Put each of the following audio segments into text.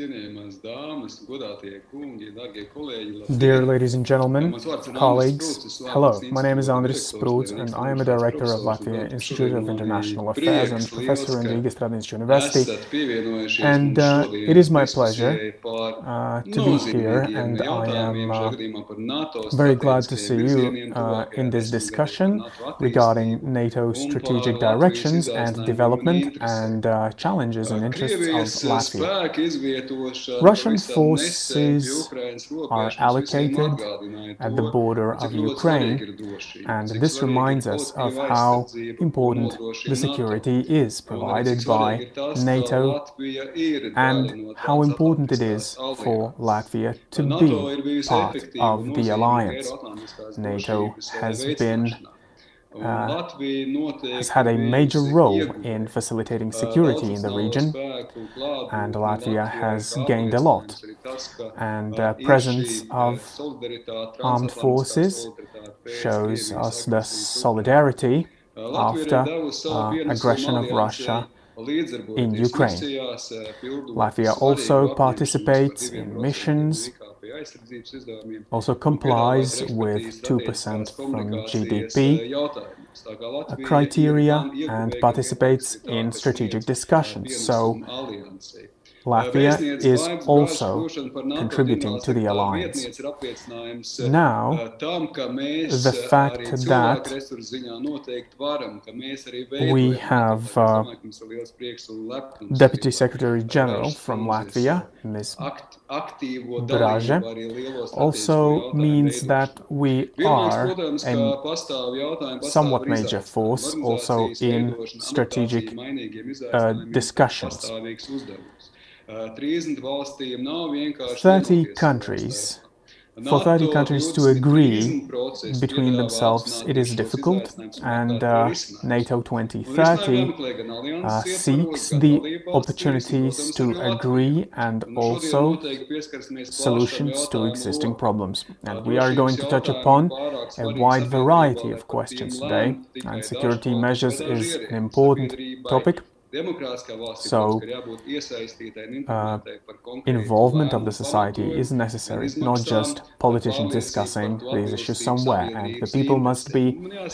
Dear ladies and gentlemen, colleagues, hello. My name is Andris Sprūds and I am a director of Latvia Institute of International Affairs and professor in Rīga Stradiņš University. And uh, it is my pleasure uh, to be here and I am uh, very glad to see you uh, in this discussion regarding NATO strategic directions and development and uh, challenges and interests of Latvia. Russian forces are allocated at the border of Ukraine, and this reminds us of how important the security is provided by NATO and how important it is for Latvia to be part of the alliance. NATO has been uh, uh has had a major role in facilitating security in the region, and Latvia has gained a lot. And the presence of armed forces shows us the solidarity after uh, aggression of Russia in Ukraine. Latvia also participates in missions also complies with 2% from GDP criteria and participates in strategic discussions. So Latvia is also contributing to the alliance. Now, the fact that we have uh, Deputy Secretary General from Latvia, Ms. Braže, also means that we are a somewhat major force also in strategic uh, discussions. 30 countries. For 30 countries to agree between themselves, it is difficult, and uh, NATO 2030 uh, seeks the opportunities to agree and also solutions to existing problems. And we are going to touch upon a wide variety of questions today, and security measures is an important topic. So, uh, involvement of the society is necessary, not just politicians discussing these issues somewhere, and the people must be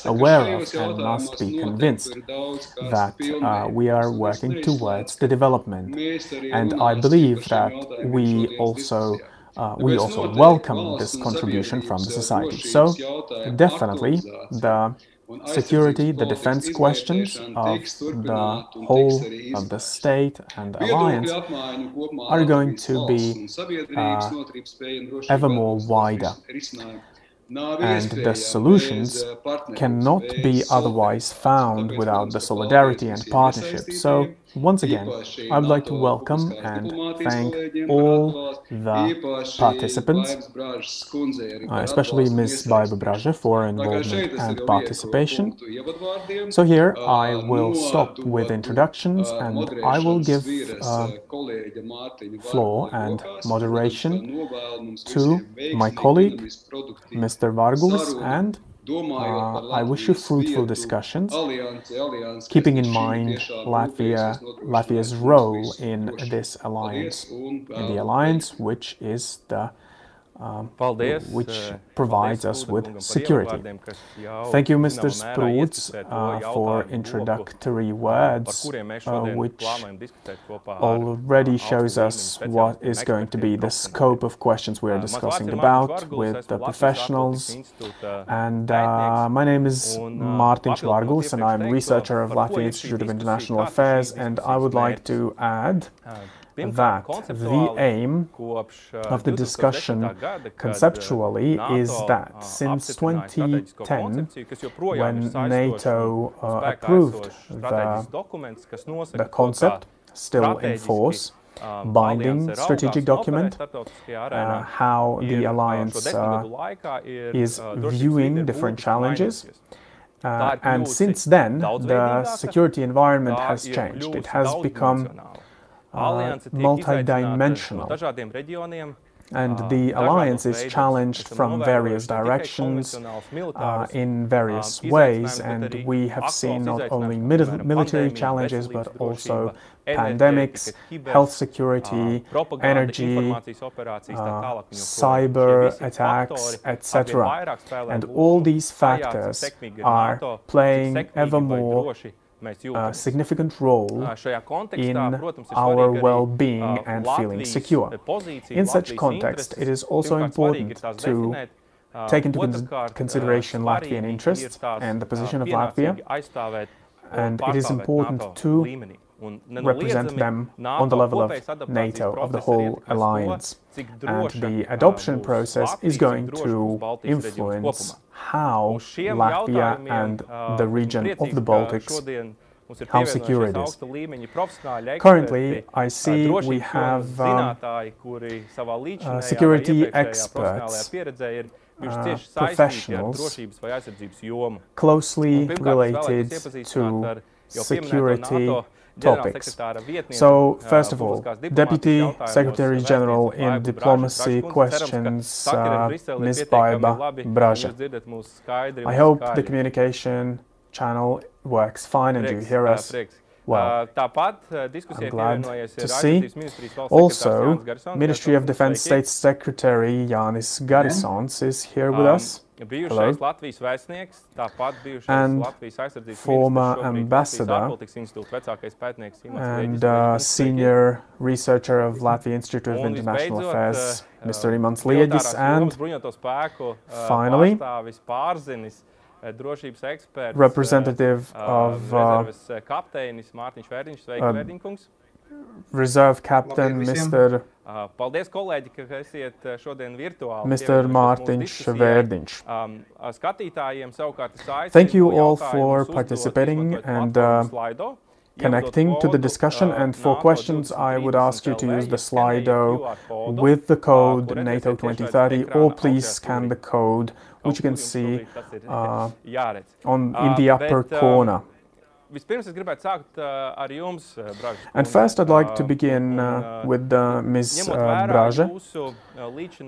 aware of and must be convinced that uh, we are working towards the development. And I believe that we also uh, we also welcome this contribution from the society. So, definitely, the security, the defense questions of the whole of the state and alliance are going to be uh, ever more wider. And the solutions cannot be otherwise found without the solidarity and partnership. So, once again, I would like to welcome and thank all the participants, uh, especially Ms. Baiba Braže for involvement and participation. So here I will stop with introductions and I will give uh, floor and moderation to my colleague, Mr. Vargulis, and uh, I wish you fruitful discussions, keeping in mind Latvia, Latvia's role in this alliance, in the alliance which is the which uh, provides us with security. Thank you, Mr. Sprūds, uh, for introductory words, uh, which already shows us what is going to be the scope of questions we are discussing about with the professionals. And uh, my name is Mārtiņš Vargulis, and I'm researcher of Latvia Institute of International Affairs, and I would like to add that the aim of the discussion conceptually is that since 2010, when NATO uh, approved the, the concept, still in force, binding strategic document, uh, how the alliance uh, is viewing different challenges. Uh, and since then, the security environment has changed. It has become uh, multidimensional. and the alliance is challenged from various directions uh, in various ways, and we have seen not only military challenges but also pandemics, health security, energy, uh, cyber attacks, etc. And all these factors are playing ever more a significant role in our well-being and feeling secure. In such context, it is also important to take into consideration Latvian interests and the position of Latvia, and it is important to represent them on the level of NATO, of the whole alliance. And the adoption process is going to influence how Latvia and the region of the Baltics how secure it is. Currently, I see we have um, uh, security experts, uh, professionals closely related to security topics. So, first of all, Deputy Secretary General in Diplomacy questions uh, Ms. Baiba Braže. I hope the communication channel works fine and you hear us well. I'm glad to see. Also, Ministry of Defense State Secretary Jānis Garisons is here with us. Hello. and former ambassador and uh, senior researcher of Latvia Institute of International Affairs, Mr. Imants Liedis, and finally, drošības eksperts, representative of uh, kapteinis Mārtiņš Vērdiņš. Sveiki, Vērdiņkungs. Reserve Captain Mr. Paldies, kolēģi, ka esiet šodien virtuāli. Mr. Mārtiņš Vērdiņš. Skatītājiem savukārt es aicinu. Thank you all for participating and uh, connecting to the discussion. And for questions, I would ask you to use the Slido with the code NATO 2030, or please scan the code, which you can see uh, on in the upper corner. And first, I'd like to begin uh, with uh, Ms. Uh.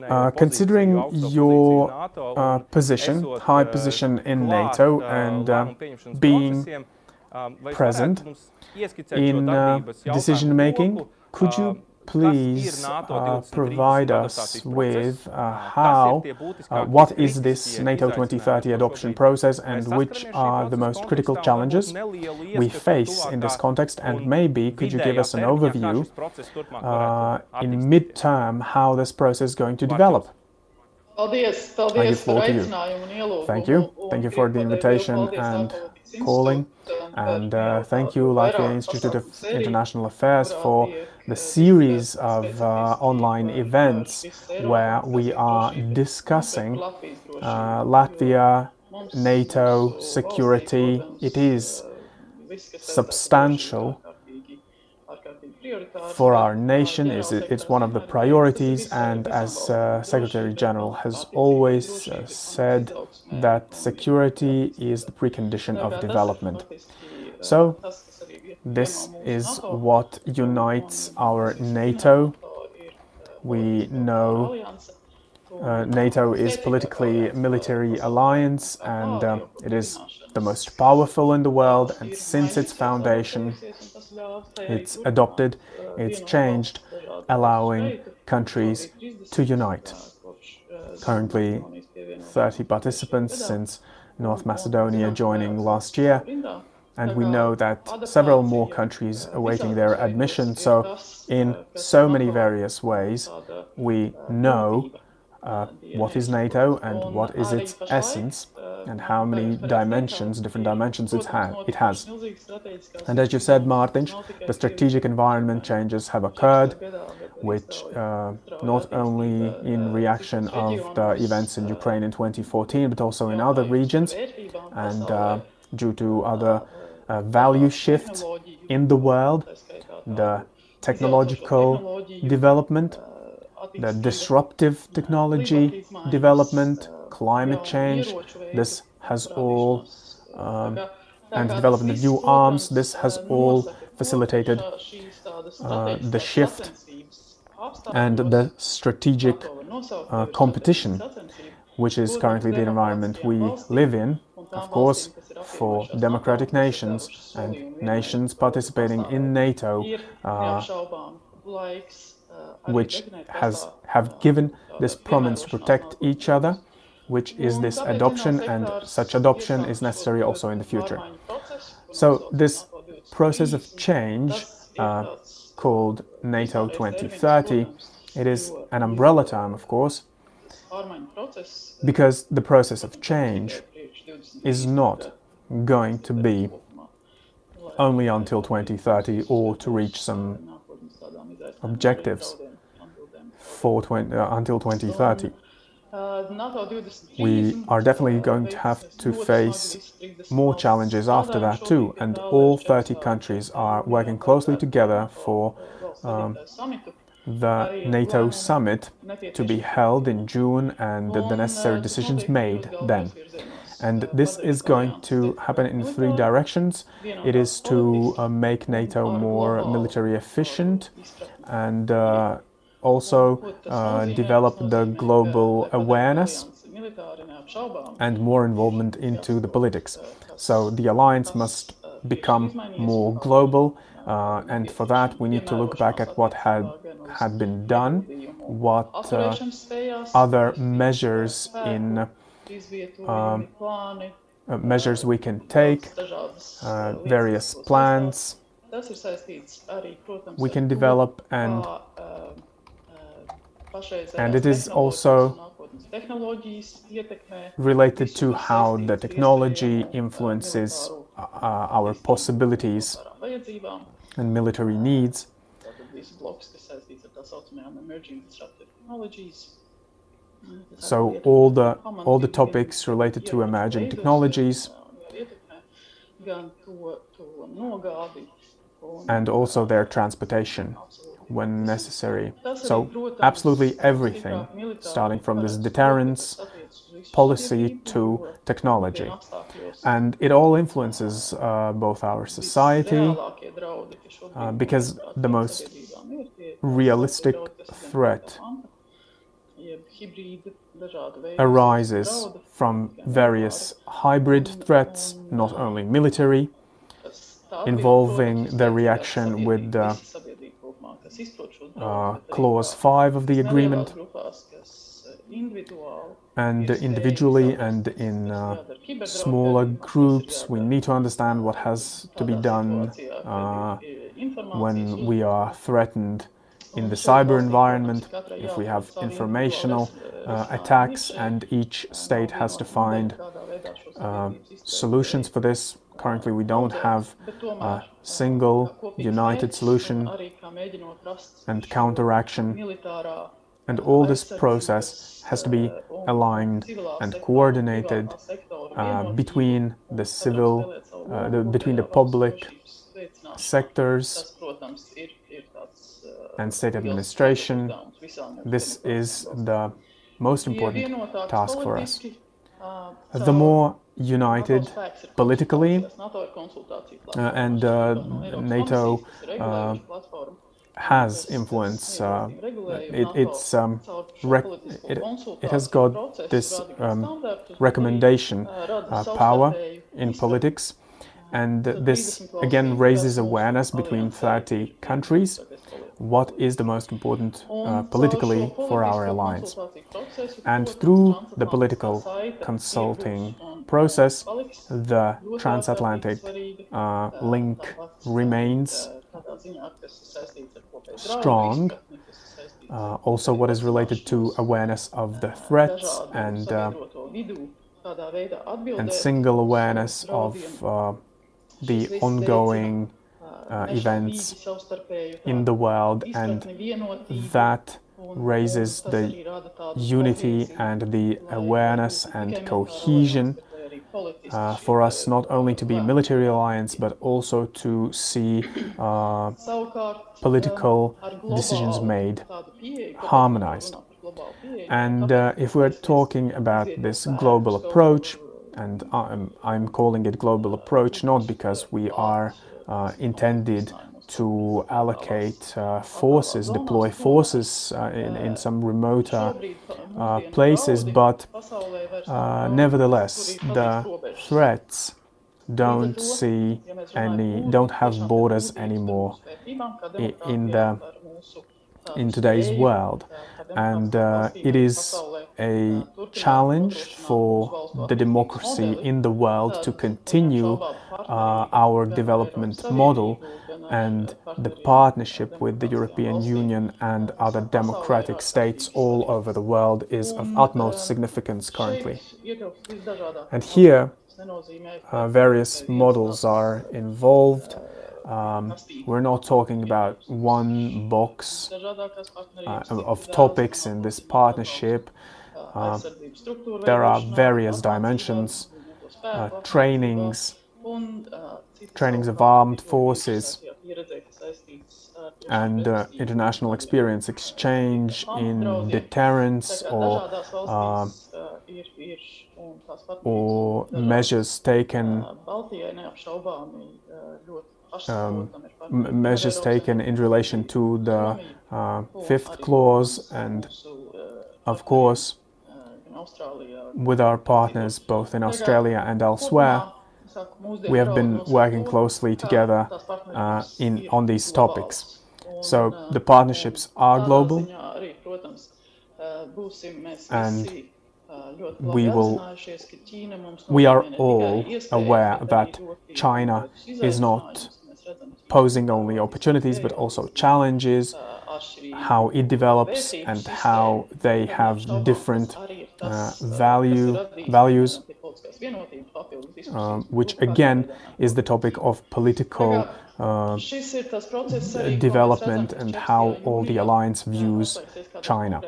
Uh, considering your uh, position, high position in NATO, and uh, being present in uh, decision making. Could you please uh, provide us with uh, how, uh, what is this NATO 2030 adoption process and which are the most critical challenges we face in this context and maybe could you give us an overview uh, in mid-term how this process is going to develop? Paldies, paldies you. Thank you. Thank you for the invitation and calling. And uh, thank you, Latvia Institute of International Affairs, for the series of uh, online events where we are discussing uh, Latvia, NATO, security. It is substantial for our nation. It's, it's one of the priorities, and as uh, Secretary General has always uh, said, that security is the precondition of development. So, this is what unites our NATO. We know uh, NATO is politically military alliance and uh, it is the most powerful in the world and since its foundation it's adopted, it's changed, allowing countries to unite. Currently 30 participants since North Macedonia joining last year and we know that several more countries awaiting their admission. So, in so many various ways, we know uh, what is NATO and what is its essence and how many dimensions, different dimensions it, ha it has. And as you said, Martin, the strategic environment changes have occurred, which uh, not only in reaction of the events in Ukraine in 2014, but also in other regions, and uh, due to other uh, value shifts in the world, the technological development, the disruptive technology development, climate change, this has all, um, and development of new arms, this has all facilitated uh, the shift and the strategic uh, competition, which is currently the environment we live in, of course, for democratic nations and nations participating in NATO, uh, which has have given this promise to protect each other, which is this adoption, and such adoption is necessary also in the future. So this process of change, uh, called NATO 2030, it is an umbrella term, of course, because the process of change is not going to be only until 2030 or to reach some objectives for 20, uh, until 2030. We are definitely going to have to face more challenges after that too, and all 30 countries are working closely together for um, the NATO summit to be held in June and the necessary decisions made then. And this is going to happen in three directions. It is to uh, make NATO more military efficient and uh, also uh, develop the global awareness and more involvement into the politics. So the alliance must become more global, uh, and for that we need to look back at what had had been done, what uh, other measures in um, uh, measures we can take, uh, various plans. we can develop and and it is also related to how the technology influences uh, our possibilities and military needs. So all the all the topics related to emerging technologies and also their transportation when necessary. So absolutely everything, starting from this deterrence policy to technology. And it all influences uh, both our society, uh, because the most realistic threat arises from various hybrid threats, not only military, involving the reaction with the uh, clause 5 of the agreement and individually and in uh, smaller groups. we need to understand what has to be done uh, when we are threatened in the cyber environment, if we have informational uh, attacks and each state has to find uh, solutions for this Currently, we don't have a single united solution and counteraction. And all this process has to be aligned and coordinated uh, between the civil, uh, the, between the public sectors and state administration. This is the most important task for us. The more united politically, uh, and uh, NATO uh, has influence. Uh, it, it's um, it, it, has got this um, recommendation uh, power in politics, and this again raises awareness between 30 countries what is the most important uh, politically for our alliance. And through the political consulting process, the transatlantic uh, link remains strong. Uh, also, what is related to awareness of the threats and uh, and single awareness of uh, the ongoing uh, events in the world, and that raises the unity and the awareness and cohesion uh, for us not only to be military alliance but also to see uh, political decisions made harmonized. And uh, if we're talking about this global approach, and I'm, I'm calling it global approach not because we are uh, intended to allocate uh, forces, deploy forces uh, in, in some remoter uh, places, but uh, nevertheless, the threats don't see any, don't have borders anymore in the in today's world, and uh, it is a challenge for the democracy in the world to continue uh, our development model and the partnership with the European Union and other democratic states all over the world is of utmost significance currently. And here, uh, various models are involved. Um, we're not talking about one box uh, of topics in this partnership. Uh, there are various dimensions, uh, trainings, trainings of armed forces, and uh, international experience exchange in deterrence or uh, or measures taken um, measures taken in relation to the uh, fifth clause and of course with our partners both in Australia and elsewhere we have been working closely together uh, in on these topics. So the partnerships are global and we will we are all aware that China is not posing only opportunities but also challenges how it develops and how they have different uh, value values uh, which again is the topic of political uh, development and how all the alliance views China.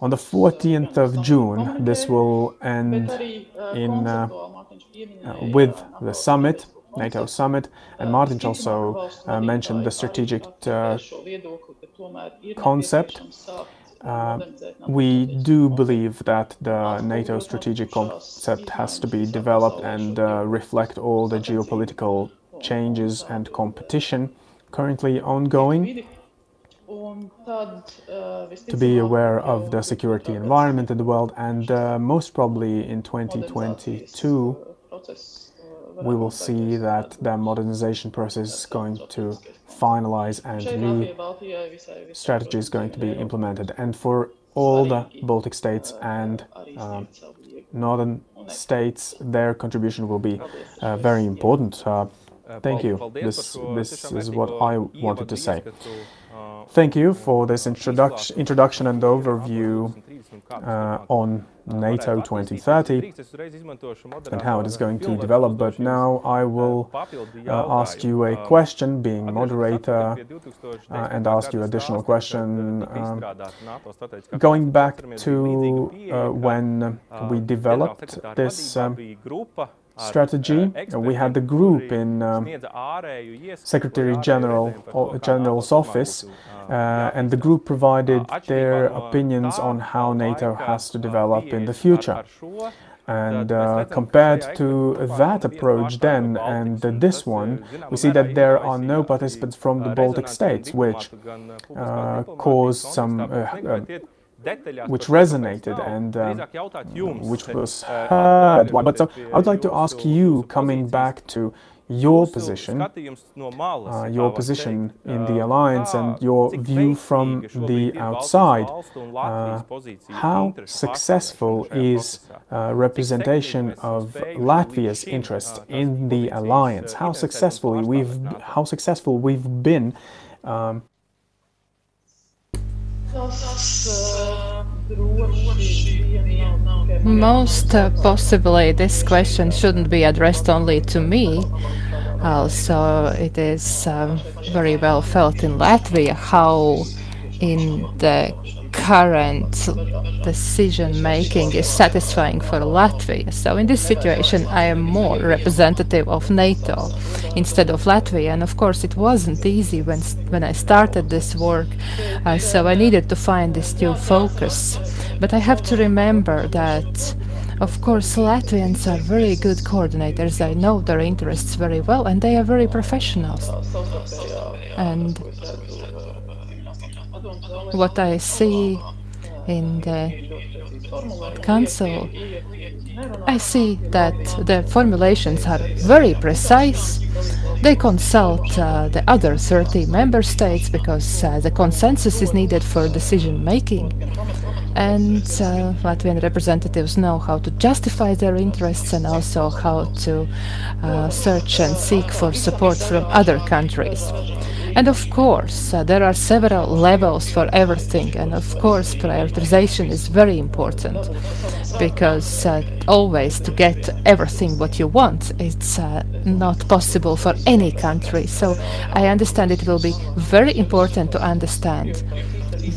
On the 14th of June, this will end in uh, uh, with the summit, NATO summit, and Martin also uh, mentioned the strategic uh, concept. Uh, we do believe that the NATO strategic concept has to be developed and uh, reflect all the geopolitical changes and competition currently ongoing to be aware of the security environment in the world and uh, most probably in 2022 we will see that the modernization process is going to finalize and new strategy is going to be implemented. And for all the Baltic states and uh, northern states their contribution will be uh, very important. Uh, thank you. This this is what I wanted to say. Thank you for this introduction, introduction and overview uh, on NATO 2030 and how it is going to develop. But now I will uh, ask you a question, being moderator, uh, and ask you additional question. Um, going back to uh, when we developed this um, strategy. We had the group in um, Secretary General General's office, uh, and the group provided their opinions on how NATO has to develop in the future. And uh, compared to that approach then and this one, we see that there are no participants from the Baltic states, which uh, caused some uh, which resonated and um, which was heard. But so I would like to ask you, coming back to your position, uh, your position in the alliance and your view from the outside, uh, how successful is uh, representation of Latvia's interest in the alliance? How successfully we've how successful we've been um, most uh, possibly, this question shouldn't be addressed only to me. Also, it is um, very well felt in Latvia how, in the current decision making is satisfying for Latvia. So in this situation, I am more representative of NATO instead of Latvia. And of course, it wasn't easy when when I started this work. Uh, so I needed to find this new focus. But I have to remember that Of course, Latvians are very good coordinators. They know their interests very well and they are very professionals. And what I see in the council, I see that the formulations are very precise. They consult uh, the other 30 member states because uh, the consensus is needed for decision making. And uh, Latvian representatives know how to justify their interests and also how to uh, search and seek for support from other countries. And of course, uh, there are several levels for everything, and of course, prioritization is very important because uh, always to get everything what you want, it's uh, not possible for any country. So I understand it will be very important to understand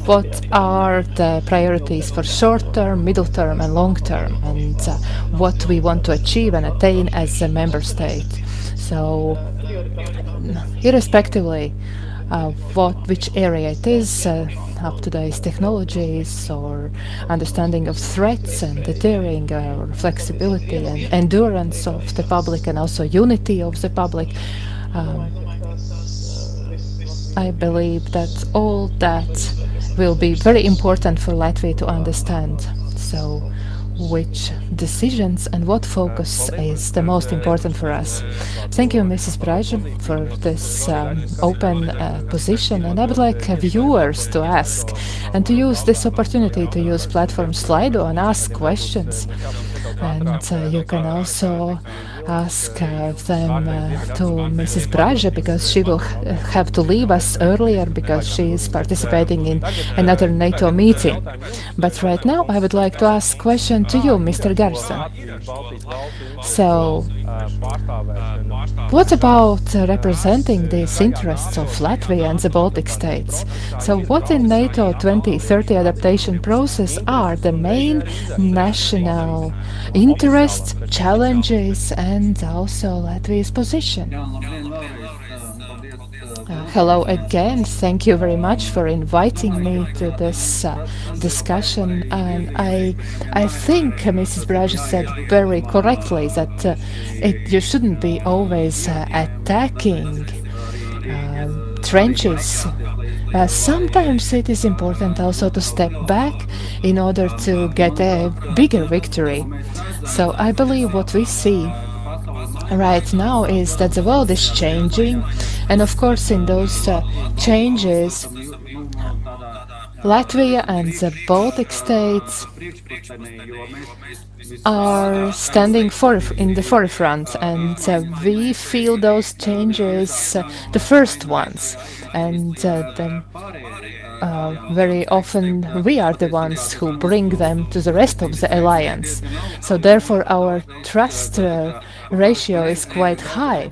what are the priorities for short term, middle term, and long term, and uh, what we want to achieve and attain as a member state. So, irrespectively of what which area it is, uh, up to date technologies or understanding of threats and deterring uh, or flexibility and endurance of the public and also unity of the public. Um, I believe that all that will be very important for Latvia to understand. So which decisions and what focus is the most important for us. Thank you, Mrs. Braže, for this um, open uh, position. And I would like uh, viewers to ask and to use this opportunity to use platform Slido and ask questions. And uh, you can also ask uh, them uh, to Mrs. Braže because she will have to leave us earlier because she is participating in another NATO meeting. But right now I would like to ask a question to you, Mr. Garson. So, what about uh, representing these interests of Latvia and the Baltic states? So, what in NATO 2030 adaptation process are the main national interests, challenges, and also Latvia's position? Uh, hello again. Thank you very much for inviting me to this uh, discussion. And I, I think uh, Mrs. Braže said very correctly that uh, it, you shouldn't be always uh, attacking uh, trenches. sometimes it is important also to step back in order to get a bigger victory. So I believe what we see right now is that the world is changing, and of course, in those uh, changes, Latvia and the Baltic states are standing for in the forefront, and uh, we feel those changes uh, the first ones, and uh, then uh, very often we are the ones who bring them to the rest of the alliance. So therefore, our trust uh, ratio is quite high,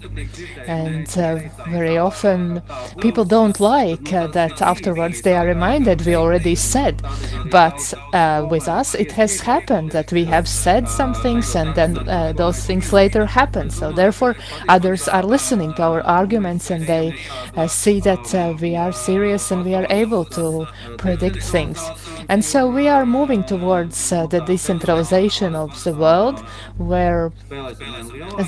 and uh, very often people don't like uh, that. Afterwards, they are reminded we already said. But uh, with us, it has happened that we have said some things, and then uh, those things later happen. So therefore, others are listening to our arguments, and they see that we are serious and we are able to to predict things. And so we are moving towards uh, the decentralization of the world, where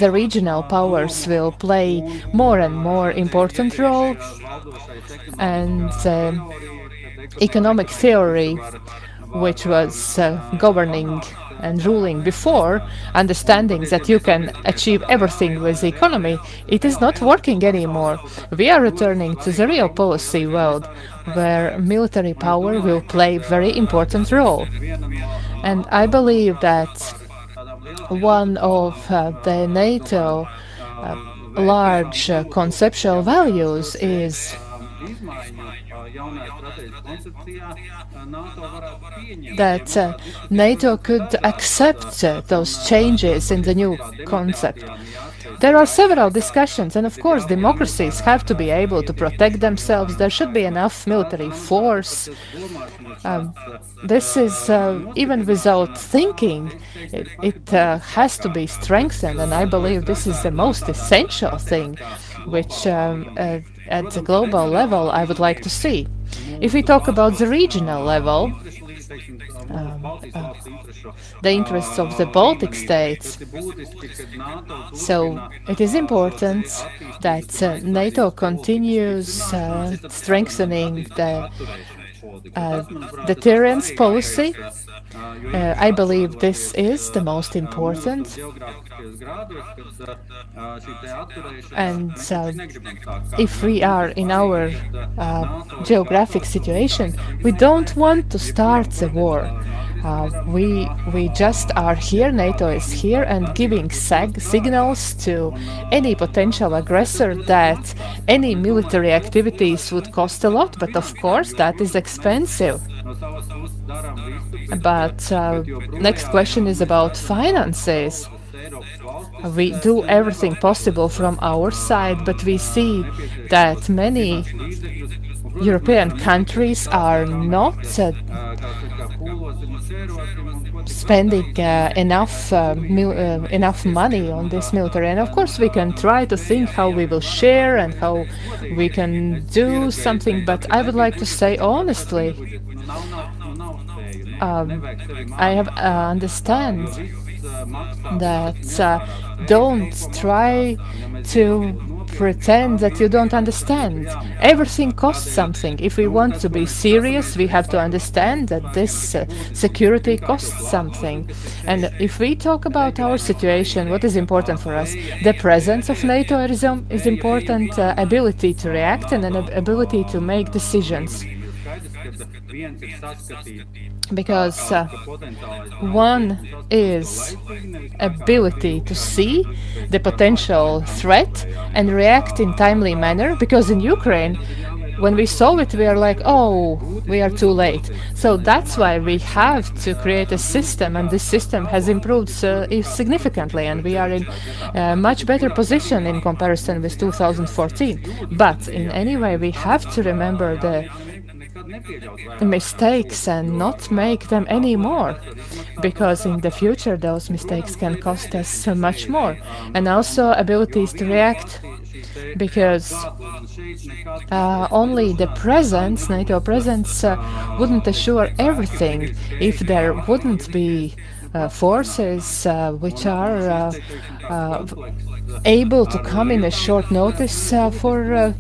the regional powers will play more and more important role, and uh, economic theory, which was uh, governing and ruling before, understanding that you can achieve everything with the economy, it is not working anymore. We are returning to the real policy world, where military power will play very important role. And I believe that one of uh, the NATO uh, large uh, conceptual values is that uh, NATO could accept uh, those changes in the new concept. There are several discussions, and of course, democracies have to be able to protect themselves. There should be enough military force. Um, this is, uh, even without thinking, it, it uh, has to be strengthened, and I believe this is the most essential thing which um, uh, at the global level I would like to see. If we talk about the regional level, um, uh, the interests of the Baltic states. So it is important that uh, NATO continues uh, strengthening the deterrence policy. Uh, I believe this is the most important. And uh, if we are in our uh, geographic situation, we don't want to start the war. Uh, we we just are here. NATO is here and giving signals to any potential aggressor that any military activities would cost a lot. But of course, that is expensive. But uh, next question is about finances. We do everything possible from our side, but we see that many European countries are not uh, spending uh, enough uh, enough money on this military. And of course, we can try to think how we will share and how we can do something. But I would like to say honestly, um, I have uh, understand that uh, don't try to pretend that you don't understand. Everything costs something. If we want to be serious, we have to understand that this uh, security costs something. And if we talk about our situation, what is important for us? The presence of NATO is, um, is important, uh, ability to react and an ability to make decisions because uh, one is ability to see the potential threat and react in timely manner because in Ukraine when we saw it we are like oh we are too late. So that's why we have to create a system and this system has improved uh, significantly and we are in a much better position in comparison with 2014 but in any way we have to remember the mistakes and not make them anymore because in the future those mistakes can cost us so much more. And also abilities to react because uh, only the presence, NATO presence, uh, wouldn't assure everything. If there wouldn't be uh, forces uh, which are uh, uh, able to come in a short notice for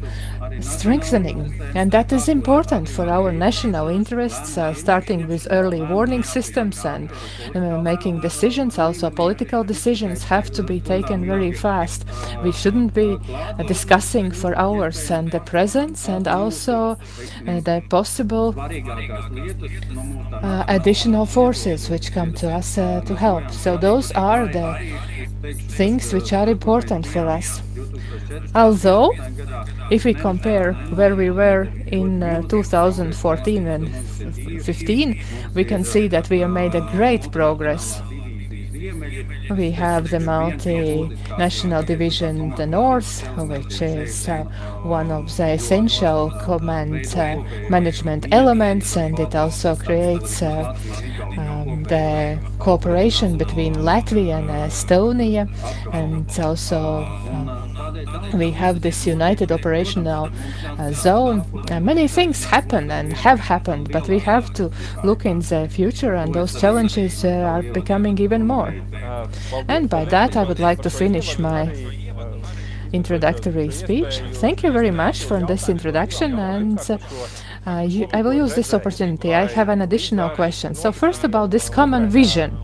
strengthening. And that is important for our national interests, uh, starting with early warning systems and uh, making decisions. Also, political decisions have to be taken very fast. We shouldn't be uh, discussing for hours and the presence and also uh, the possible uh, additional forces which come to us uh, to help. So those are the things which are important for us. Although, if we compare where we were in uh, 2014 and 15, we can see that we have made a great progress. We have the multi-national division, the North, which is uh, one of the essential command uh, management elements, and it also creates uh, um, the cooperation between Latvia and Estonia, and also um, we have this united operational uh, zone. Uh, many things happen and have happened, but we have to look in the future, and those challenges uh, are becoming even more. And by that, I would like to finish my introductory speech. Thank you very much for this introduction, and uh, I will use this opportunity. I have an additional question. So first about this common vision.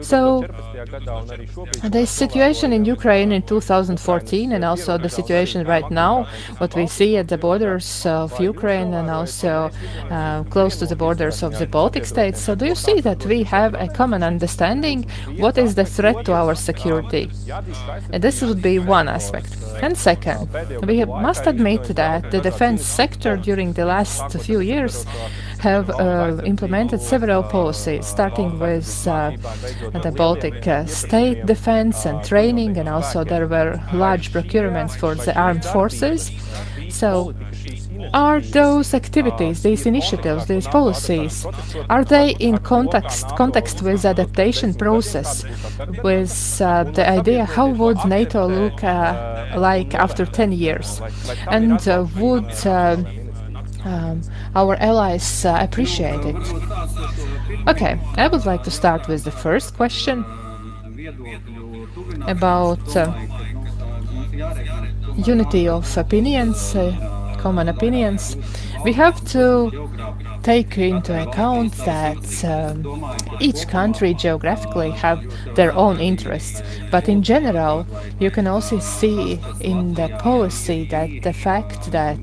So the situation in Ukraine in 2014 and also the situation right now, what we see at the borders of Ukraine and also uh, close to the borders of the Baltic states. So do you see that we have a common understanding what is the threat to our security? And this would be one aspect. And second, we must admit that the defense sector during the last few years have uh, implemented several policies, starting with uh, the Baltic state defense and training, and also there were large procurements for the armed forces. So are those activities, these initiatives, these policies, are they in context, context with the adaptation process, with uh, the idea how would NATO look uh, like after 10 years? And uh, would uh, um, our allies uh, appreciate it. Okay, I would like to start with the first question about uh, unity of opinions, uh, common opinions. We have to take into account that um, each country geographically have their own interests, but in general, you can also see in the policy that the fact that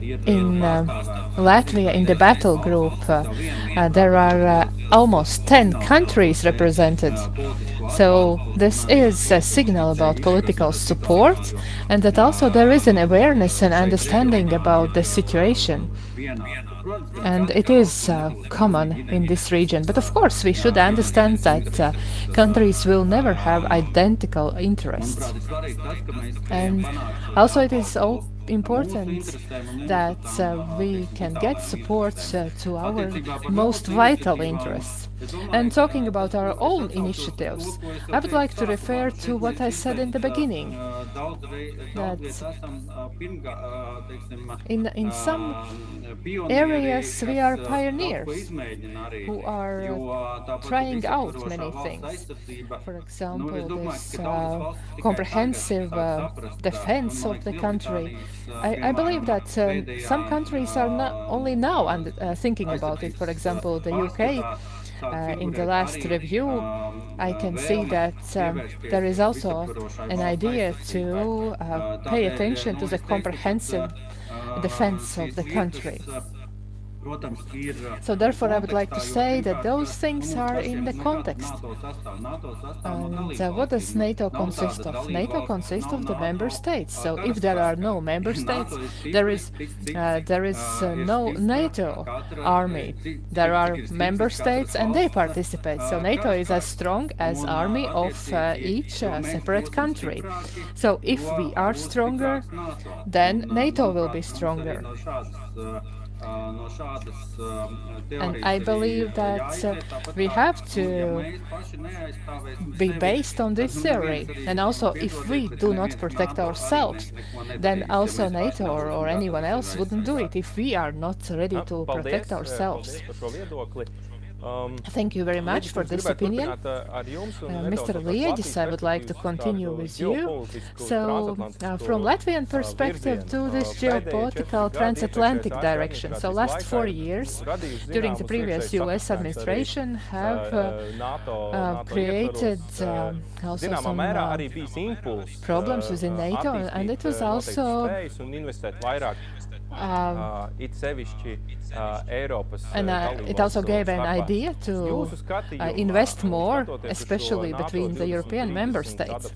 in uh, Latvia, in the battle group, uh, there are uh, almost 10 countries represented. So this is a signal about political support and that also there is an awareness and understanding about the situation. And it is uh, common in this region. But of course, we should understand that uh, countries will never have identical interests. And also it is all important that uh, we can get support uh, to our most vital interests. And talking about our own initiatives, I would like to refer to what I said in the beginning, that in, in some areas we are pioneers who are trying out many things. For example, this uh, comprehensive uh, defense of the country. I, I believe that um, some countries are not only now uh, thinking about it. For example, the UK Uh, in the last review, I can see that um, there is also an idea uh, to uh, pay attention to the comprehensive defense of the country. So therefore, I would like to say that those things are in the context. And uh, what does NATO consist of? NATO consists of the member states. So if there are no member states, there is uh, there is uh, no NATO army. There are member states, and they participate. So NATO is as strong as army of uh, each uh, separate country. So if we are stronger, then NATO will be stronger. And I believe that uh, we have to be based on this theory. And also, if we do not protect ourselves, then also NATO or, or anyone else wouldn't do it if we are not ready to protect ourselves. Um, Thank you very much for this opinion. Uh, Mr. Liedis, I would like to continue with you. So, uh, from Latvian perspective to this geopolitical transatlantic direction. So, last four years, during the previous U.S. administration, have uh, created also some problems within NATO, and it was also um, and uh, it also gave an idea to uh, invest more, especially between the European member states.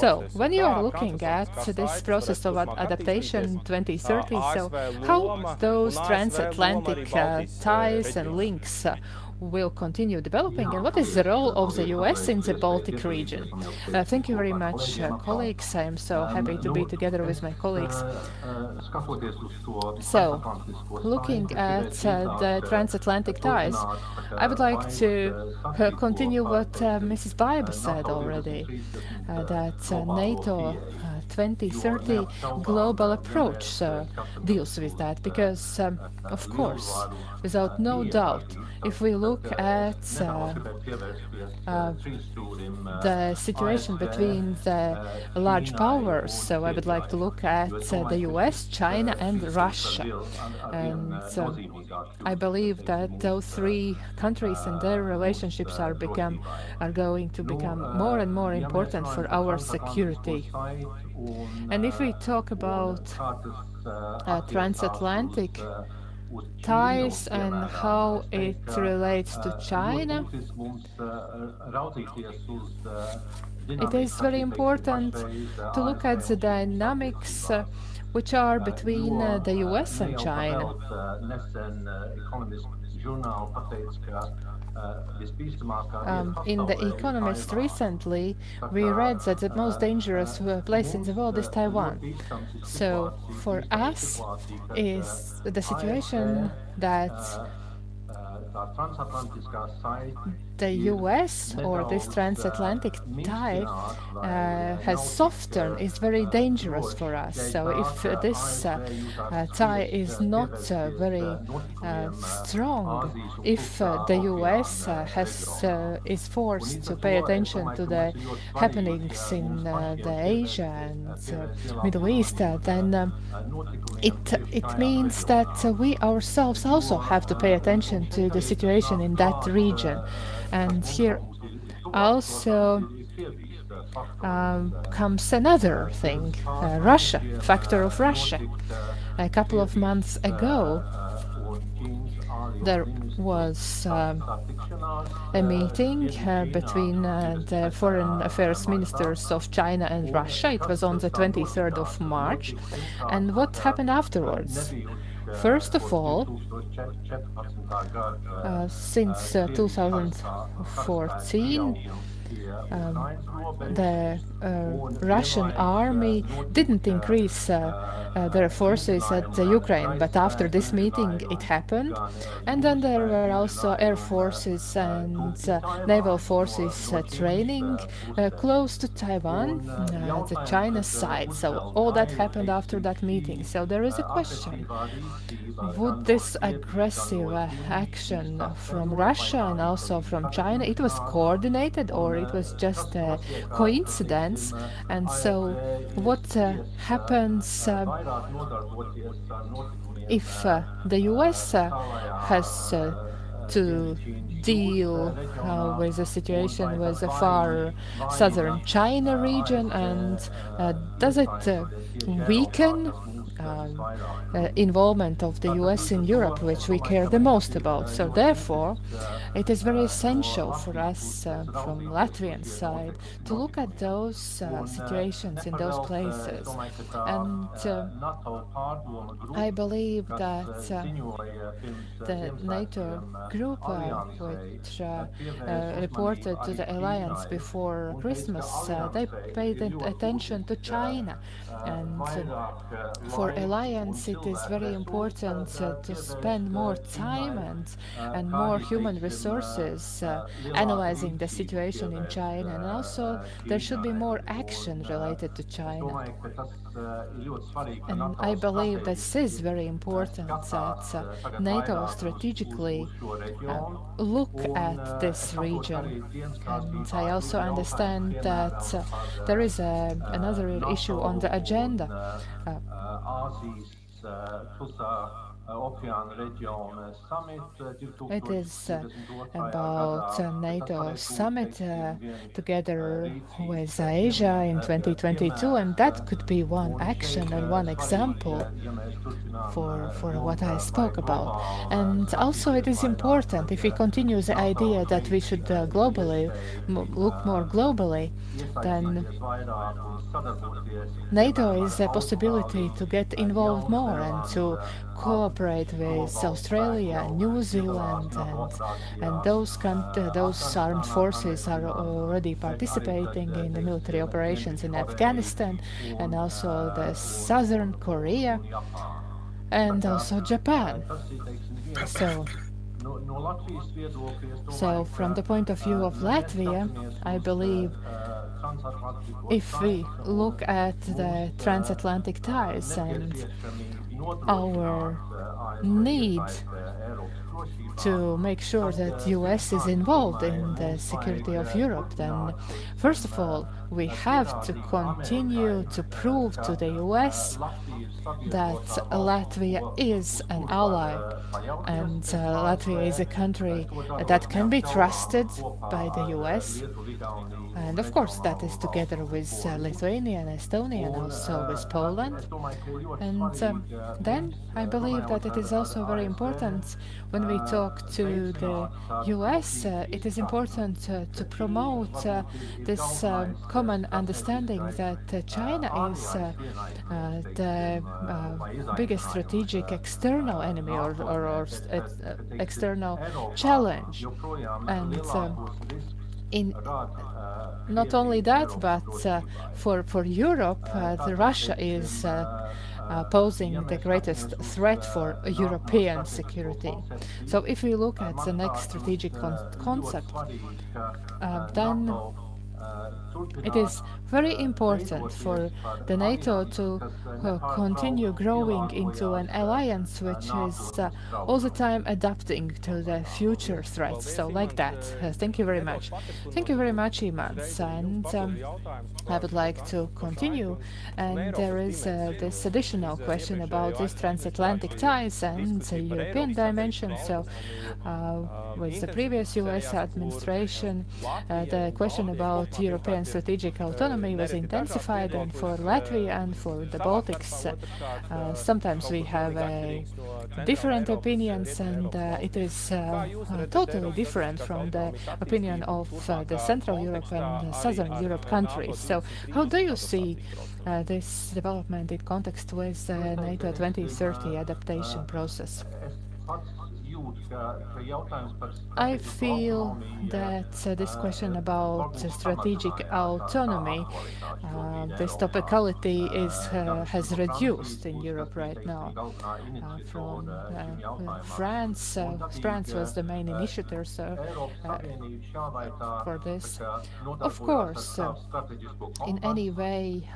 So, when you are looking at this process of adaptation 2030, so how those transatlantic uh, ties and links uh, will continue developing and what is the role of the US in the Baltic region. Uh, thank you very much, uh, colleagues. I am so happy to be together with my colleagues. So, looking at uh, the transatlantic ties, I would like to uh, continue what uh, Mrs. Baiba said already, uh, that NATO 2030 global approach deals with that because, um, of course, without no doubt, if we look at uh, uh, the situation between the large powers, so I would like to look at uh, the US, China, and Russia. And uh, I believe that those three countries and their relationships are become are going to become more and more important for our security. And if we talk about uh, uh transatlantic ties and how it relates to China. It is very important to look at the dynamics which are between the US and China. Um, in The Economist recently, we read that the most dangerous uh, place in the world is Taiwan. So for us, is the situation that the US or this transatlantic tie uh, uh, uh, uh, has softened is very dangerous for us. So if uh, this uh, tie is not very strong, if the US has is forced to pay attention to the happenings in the Asia and Middle East, then um, it it means that we ourselves also have to pay attention to the situation in that region. And here also um, comes another thing uh, Russia, factor of Russia. A couple of months ago, there was um, a meeting uh, between uh, the foreign affairs ministers of China and Russia. It was on the 23rd of March. And what happened afterwards? First of all, uh, since uh, 2014, um, the uh, Uh, uh, Russian army didn't increase uh, uh, their forces at Ukraine, but after this meeting it happened. And then there were also air forces and uh, naval forces training close to Taiwan, the China side. So all that happened after that meeting. So there is a question would this aggressive action from Russia and also from China, it was coordinated or it was just a coincidence. And so, what uh, happens uh, if uh, the US uh, has uh, to deal uh, with the situation with the far southern China region, and does it weaken um, uh, involvement of the US in Europe, which we care the most about. So therefore, it is very essential for us uh, from Latvian side to look at those uh, situations in those places. And uh, I believe that uh, the NATO group, uh, which reported to the alliance before Christmas, they paid attention to China. And for for alliance, it is very important uh, to spend more time and and more human resources uh, analyzing the situation in China, and also there should be more action related to China. And I believe this is very important that uh, NATO strategically look at this region. And I also understand that there is a, another issue on the agenda. Uh, Aussies, Tulsa, it is uh, uh, uh about uh, NATO summit uh, together with Asia in 2022, and that could be one action and one example for, for what I spoke about. And also, it is important if we continue the idea that we should uh, globally look more globally, then NATO is a possibility to get involved more and to cooperate with Australia, New Zealand, and, and those, uh, those armed forces are already participating in the military operations in Afghanistan and also the Southern Korea and also Japan. So, so from the point of view of Latvia, I believe if we look at the transatlantic ties and our need to make sure that the US is involved in the security of Europe, then first of all, we have to continue to prove to the US that Latvia is an ally and uh, Latvia is a country that can be trusted by the US. And of course, that is together with uh, Lithuania and Estonia and also with Poland. And um, then I believe that it is also very important when we talk to the US, uh, it is important uh, to promote uh, this uh, common understanding that uh, China is uh, the biggest strategic external enemy or, or, or external challenge. And in not only that, but uh, for for Europe, uh, Russia is uh, uh, posing the greatest threat for European security. So if we look at the next strategic con concept, uh, then it is very important for the NATO to uh, continue growing into an alliance which is uh, all the time adapting to the future threats. So like that. Uh, thank you very much. Thank you very much, Imants. And um, I would like to continue. And there is this additional question about these transatlantic ties and the European dimension. So with the previous US administration, the question about European strategic autonomy was intensified, and for Latvia and for the Baltics, uh, uh, sometimes we have uh, different opinions, and uh, it is uh, uh totally different from the opinion of the Central Europe and Southern Europe countries. So, how do you see this development in context with the NATO 2030 adaptation process? I feel that uh, this question about uh, strategic autonomy, uh, this topicality is uh, has reduced in Europe right now. Uh, from uh, France, France was the main initiator so, for this. Of course, in any way,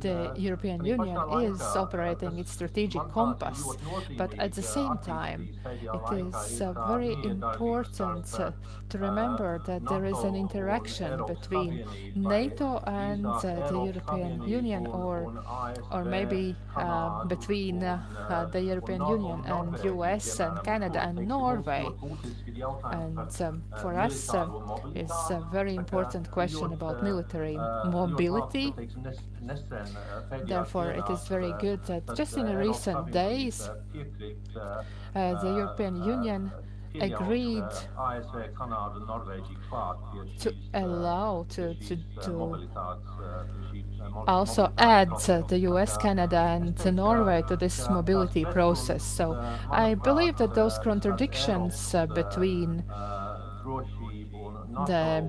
the European Union is operating its strategic compass, but at the same time, it is uh, very important uh, to remember that there is an interaction between NATO and uh, the European Union, or or maybe uh, between uh, uh, the European Union and US and Canada and Norway. And um, for us, it's a very important question about military mobility. Therefore, it is very good that just in recent days, uh, the European Union agreed to allow to, to, to also add uh, the US, Canada and Norway to this mobility process. So I believe that those contradictions uh, between the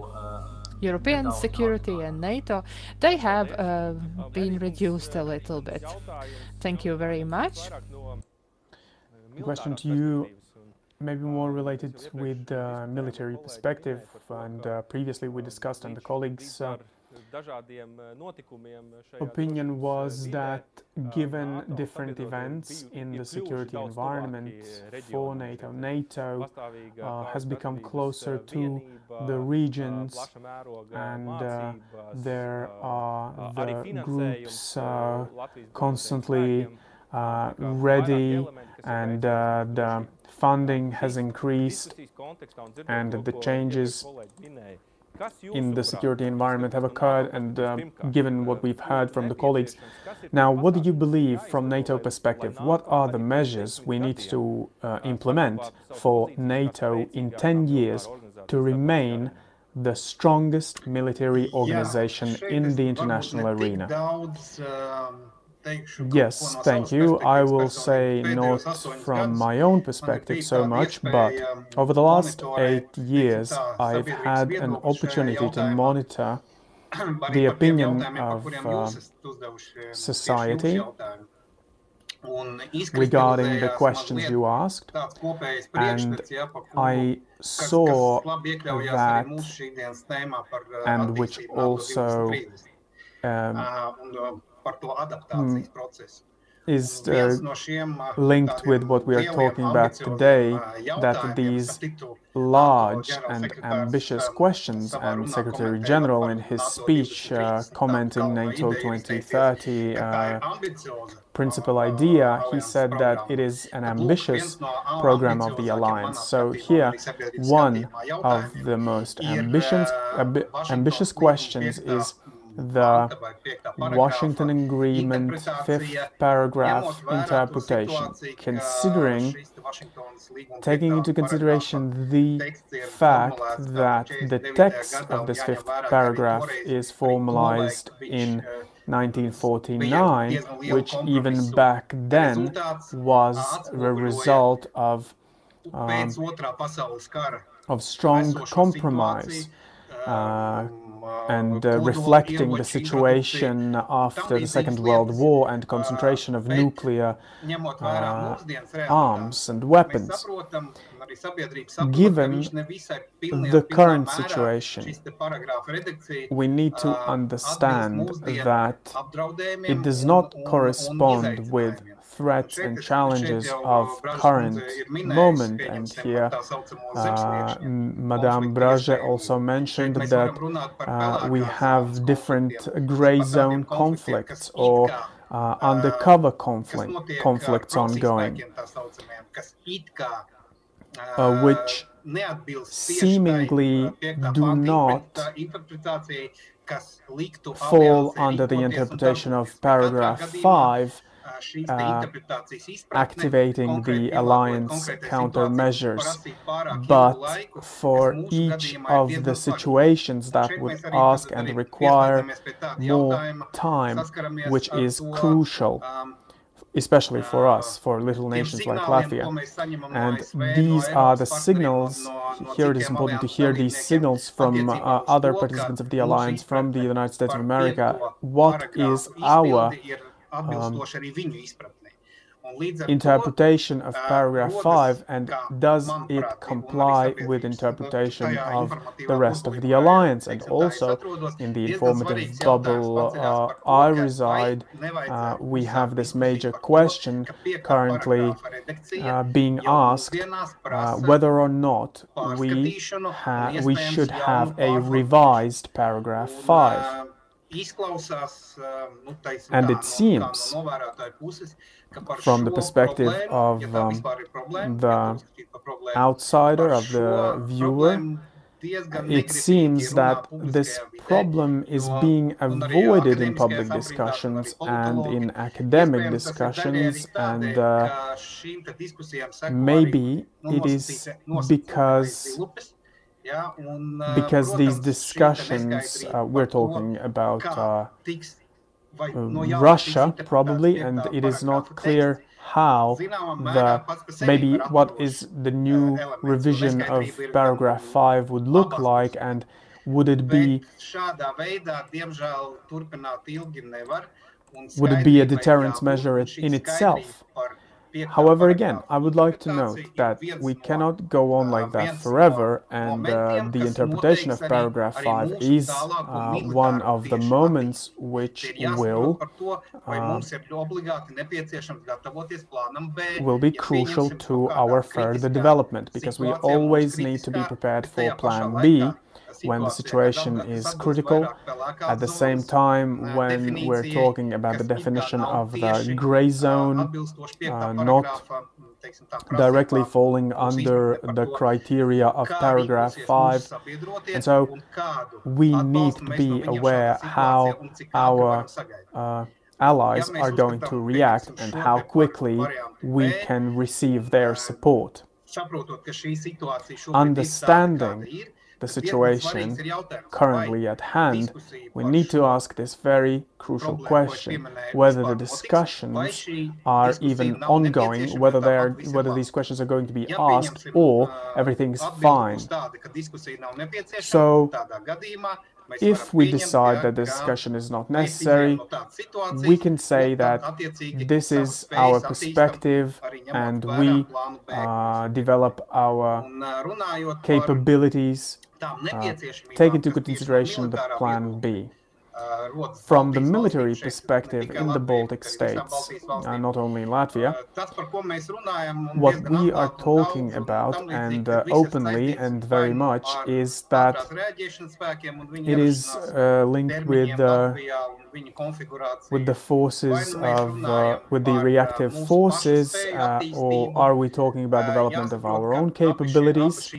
European security and NATO, they have uh, been reduced a little bit. Thank you very much. question to you maybe more related with the military perspective and uh, previously we discussed and the colleagues uh, opinion was that given different events in the security environment for NATO, NATO uh, has become closer to the regions and uh, there are the groups uh, constantly uh, ready and uh, the funding has increased and the changes in the security environment have occurred and uh, given what we've heard from the colleagues. Now, what do you believe from NATO perspective? What are the measures we need to uh, implement for NATO in 10 years to remain the strongest military organization in the international arena? Yes, thank you. I will say not from my own perspective so much, but over the last eight years, I've had an opportunity to monitor the opinion of uh, society regarding the questions you asked, and I saw that, and which also um, Hmm. is uh, uh linked with what we are talking about today, that these large and ambitious questions, and Secretary General in his speech uh, commenting NATO 2030 uh, uh, principal idea, he said that it is an ambitious program of the alliance. So here, one of the most ambitious, ambitious questions is the Washington Agreement fifth paragraph interpretation, considering taking into consideration the fact that the text of this fifth paragraph is formalized in 1949, which even back then was the result of um, of strong compromise uh, and uh, reflecting the situation after the Second World War and concentration of nuclear uh, arms and weapons. Given the current situation, we need to understand that it does not correspond with threats and challenges of current moment. And here, uh, Madame Braže also mentioned that uh, we have different gray zone conflicts or uh, undercover conflict, conflicts ongoing, uh, which seemingly do not fall under the interpretation of paragraph 5 uh, activating the alliance countermeasures, but for each of the situations that would ask and require more time, which is crucial especially for us, for little nations like Latvia. And these are the signals, here it is important to hear these signals from uh, other participants of the alliance, from the United States of America. What is our um, interpretation of paragraph 5 and does it comply with interpretation of the rest of the alliance? And also in the informative bubble uh, I reside uh, we have this major question currently uh, being asked uh, whether or not we, we should have a revised paragraph 5 and it seems from the perspective of um, the outsider, of the viewer, it seems that this problem is being avoided in public discussions and in academic discussions, and uh, maybe it is because because these discussions, uh, we're talking about uh, Russia probably, and it is not clear how the maybe what is the new revision of paragraph 5 would look like and would it be would it be a deterrence measure in itself However, again, I would like to note that we cannot go on like that forever, and uh, the interpretation of paragraph 5 is uh, one of the moments which will, uh, will be crucial to our further development, because we always need to be prepared for plan B, when the situation is critical. At the same time, when we're talking about the definition of the gray zone, uh, not directly falling under the criteria of paragraph 5. And so we need to be aware how our uh, allies are going to react and how quickly we can receive their support. Understanding the situation currently at hand, we need to ask this very crucial question, whether the discussions are even ongoing, whether, they are, whether these questions are going to be asked, or everything's fine. So, if we decide that the discussion is not necessary, we can say that this is our perspective and we uh, develop our capabilities uh, Uh, take into consideration the Plan B. From the military perspective in the Baltic states, uh, not only in Latvia, what we are talking about, and uh, openly and very much, is that it is uh, linked with with the forces of, uh, with the reactive forces, uh, or are we talking about development of our own capabilities?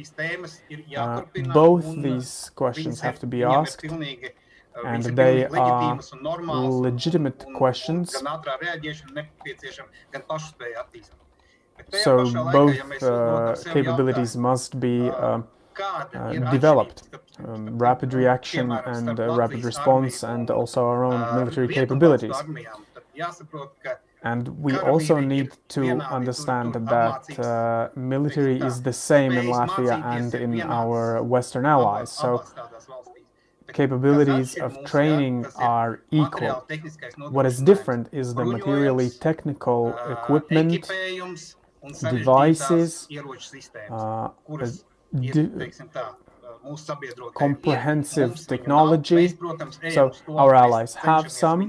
Uh, both these questions have to be asked and they are legitimate questions. So both uh, capabilities must be uh, uh, developed. Um, rapid reaction and uh, rapid response and also our own military capabilities. And we also need to understand that uh, military is the same in Latvia and in our Western allies. So capabilities of training are equal. What is different is the materially technical equipment, devices, uh, comprehensive technology. So our allies have some,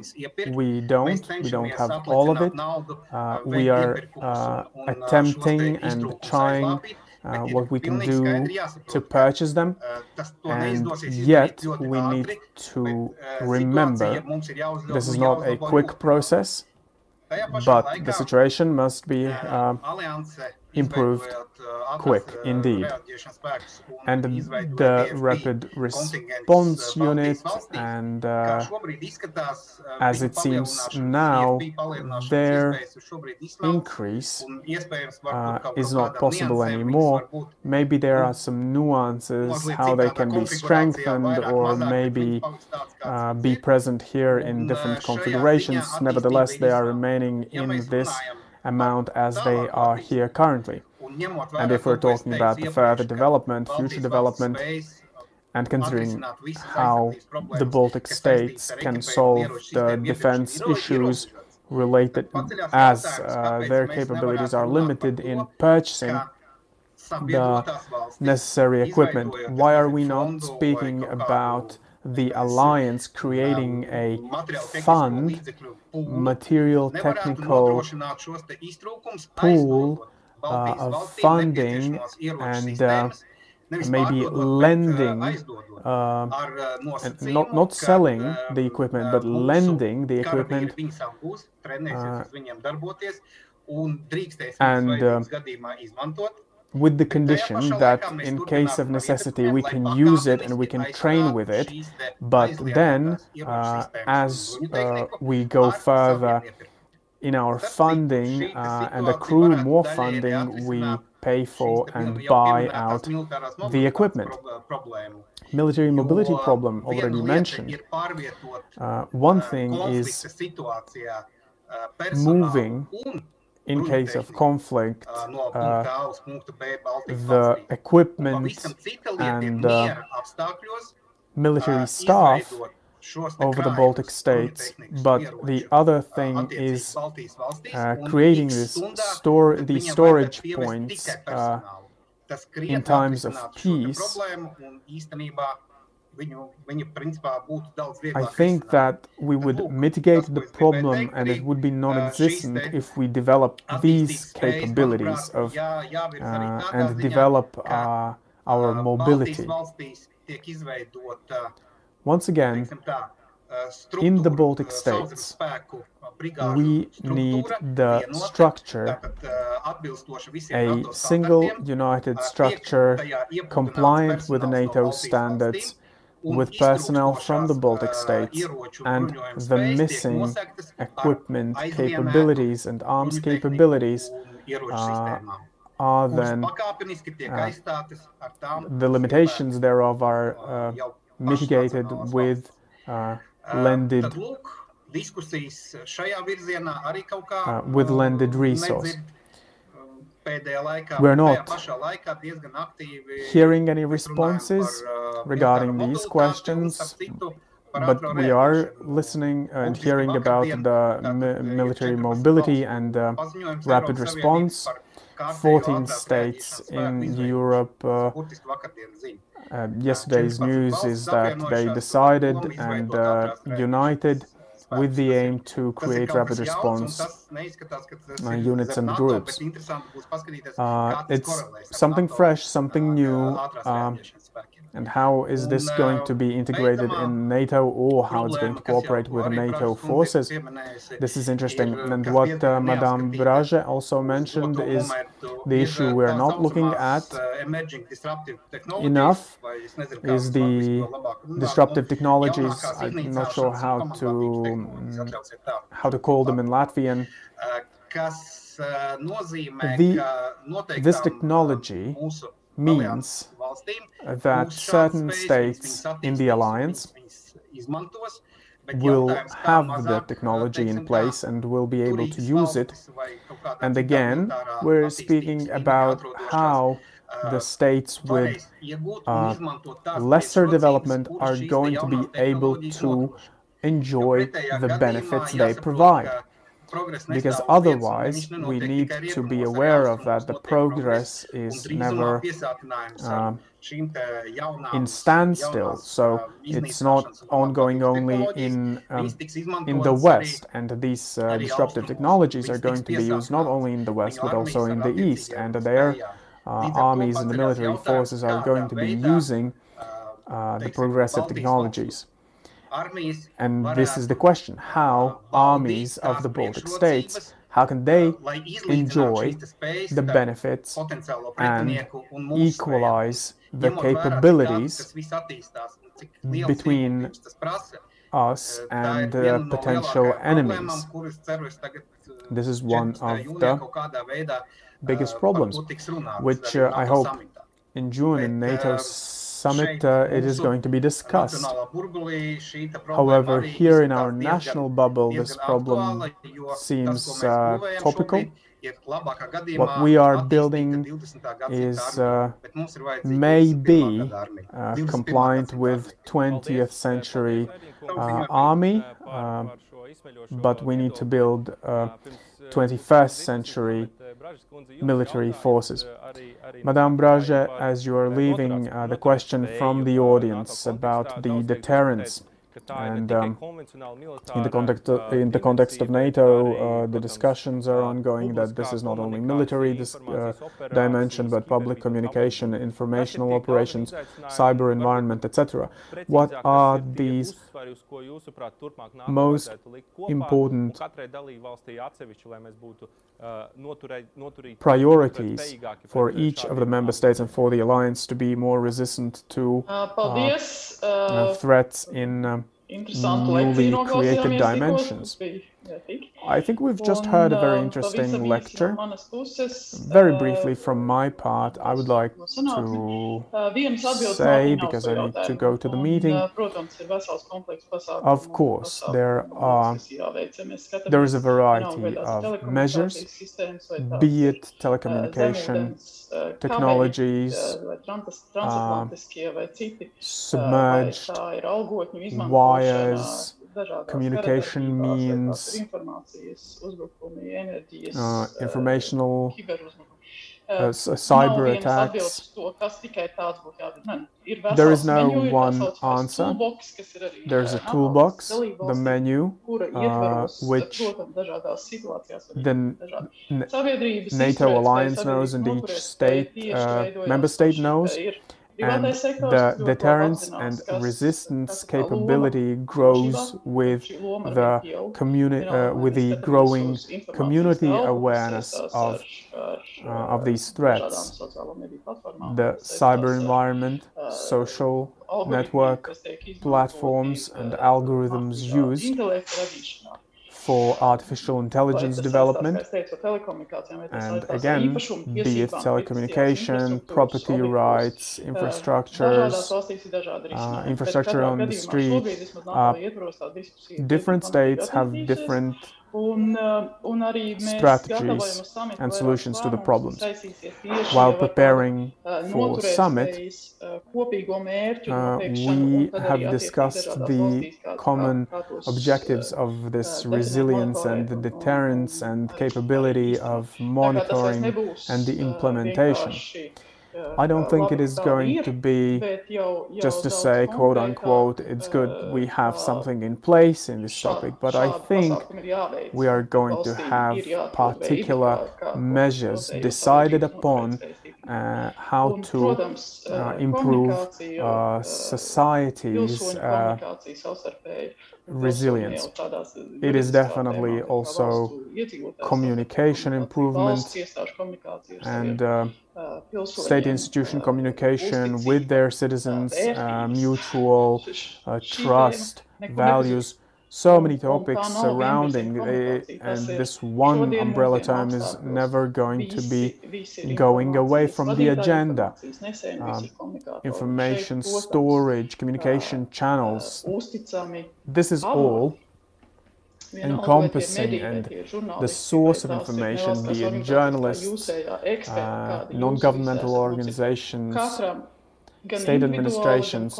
we don't, we don't have all of it. Uh, we are uh, attempting and trying uh, what we can do to purchase them, and yet we need to remember this is not a quick process, but the situation must be uh, uh improved quick indeed. And the rapid response unit, and uh, as it seems now, their increase uh, is not possible anymore. Maybe there are some nuances how they can be strengthened or maybe uh, be present here in different configurations. Nevertheless, they are remaining in this amount as they are here currently. And if we're talking about the further development, future development, and considering how the Baltic states can solve the defense issues related as uh, their capabilities are limited in purchasing the necessary equipment. Why are we not speaking about the alliance creating a fund, material technical pool uh, of funding and uh, maybe lending, uh, and not, not selling the equipment, but lending the equipment. Uh, and uh, with the condition that in case of necessity we can use it and we can train with it, but then uh, as uh, we go further in our funding uh, and accrue more funding, we pay for and buy out the equipment. Military mobility problem already mentioned. Uh, one thing is moving in case of conflict, uh, the equipment and uh, military staff over the Baltic states. But the other thing is uh, creating this store, these storage points uh, in times of peace I think that we would mitigate the problem and it would be non-existent if we develop these capabilities of uh, and develop uh, uh, our mobility. Once again, in the Baltic states, we need the structure, a single united structure compliant with NATO standards with personnel from the Baltic states and the missing equipment capabilities and arms capabilities uh, are then uh, the limitations thereof are uh, mitigated with uh, lended uh, with lended resource. We're not hearing any responses regarding these questions, but we are listening and hearing about the military mobility and uh, rapid response. 14 states in Europe. Uh, uh, yesterday's news is that they decided and uh, united with the aim to create rapid response uh, units and groups. Uh, it's something fresh, something new, um, and how is this going to be integrated in NATO or how it's going to cooperate with NATO forces? This is interesting. And what uh, Madame Braže also mentioned is the issue we're not looking at enough is the disruptive technologies. I'm not sure how to um, how to call them in Latvian. The, this technology means that certain states in the alliance will have the technology in place and will be able to use it. And again, we're speaking about how the states with uh, lesser development are going to be able to enjoy the benefits they provide. Because otherwise, we need to be aware of that the progress is never uh, in standstill. So it's not ongoing only in um, in the West, and these uh, disruptive technologies are going to be used not only in the West but also in the East, and their uh, armies and the military forces are going to be using uh, the progressive technologies. And this is the question, how armies of the Baltic states, how can they enjoy the benefits and equalize the capabilities between us and uh, potential enemies. This is one of the biggest problems, which uh, I hope in June in NATO's summit uh, it is going to be discussed. However, here in our national bubble, this problem seems uh, topical. What we are building is uh, maybe uh, compliant with 20th century uh, army, uh, but we need to build 21st century military forces. Madame Braže, as you are leaving, uh, the question from the audience about the deterrence and um, in the context of, in the context of NATO, uh, the discussions are ongoing that this is not only military this, uh, dimension, but public communication, informational operations, cyber environment, etc. What are these most important priorities for each of the member states and for the alliance to be more resistant to uh, threats in um, newly created dimensions. I think we've just heard a very interesting lecture. Very briefly from my part, I would like to say, because I need to go to the meeting, of course, there are there is a variety of measures, be it telecommunication technologies, uh, submerged wires, communication means, uh, informational uh, cyber attacks. There is no one answer. There's a toolbox, the menu, uh, which the NATO alliance knows and each state, uh, member state knows and the deterrence and resistance capability grows with the communi- uh, with the growing community awareness of uh, of these threats. The cyber environment, social network platforms, and algorithms used for artificial intelligence development. And again, be it telecommunication, property rights, infrastructures, uh, infrastructure on the street. Uh, different states have different strategies and solutions to the problems. While preparing for summit, uh, uh we have discussed the common objectives of this resilience and the deterrence and capability of monitoring and the implementation. I don't think it is going to be just to say, quote unquote, it's good we have something in place in this topic, but I think we are going to have particular measures decided upon uh, how to uh, improve uh, society's uh, resilience. It is definitely also communication improvement and uh, state institution communication with their citizens, uh, mutual trust, values so many topics surrounding it, and this one umbrella term is never going to be going away from the agenda. Um, information storage, communication channels, this is all encompassing and the source of information, be it journalists, uh, non-governmental organizations, state administrations,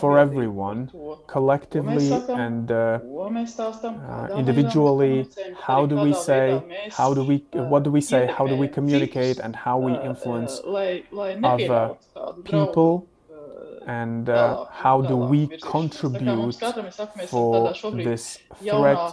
for everyone, collectively and uh, uh, individually, how do we say, how do we, what do we say, how do we communicate, and how we influence other people, and uh, how do we contribute for this threat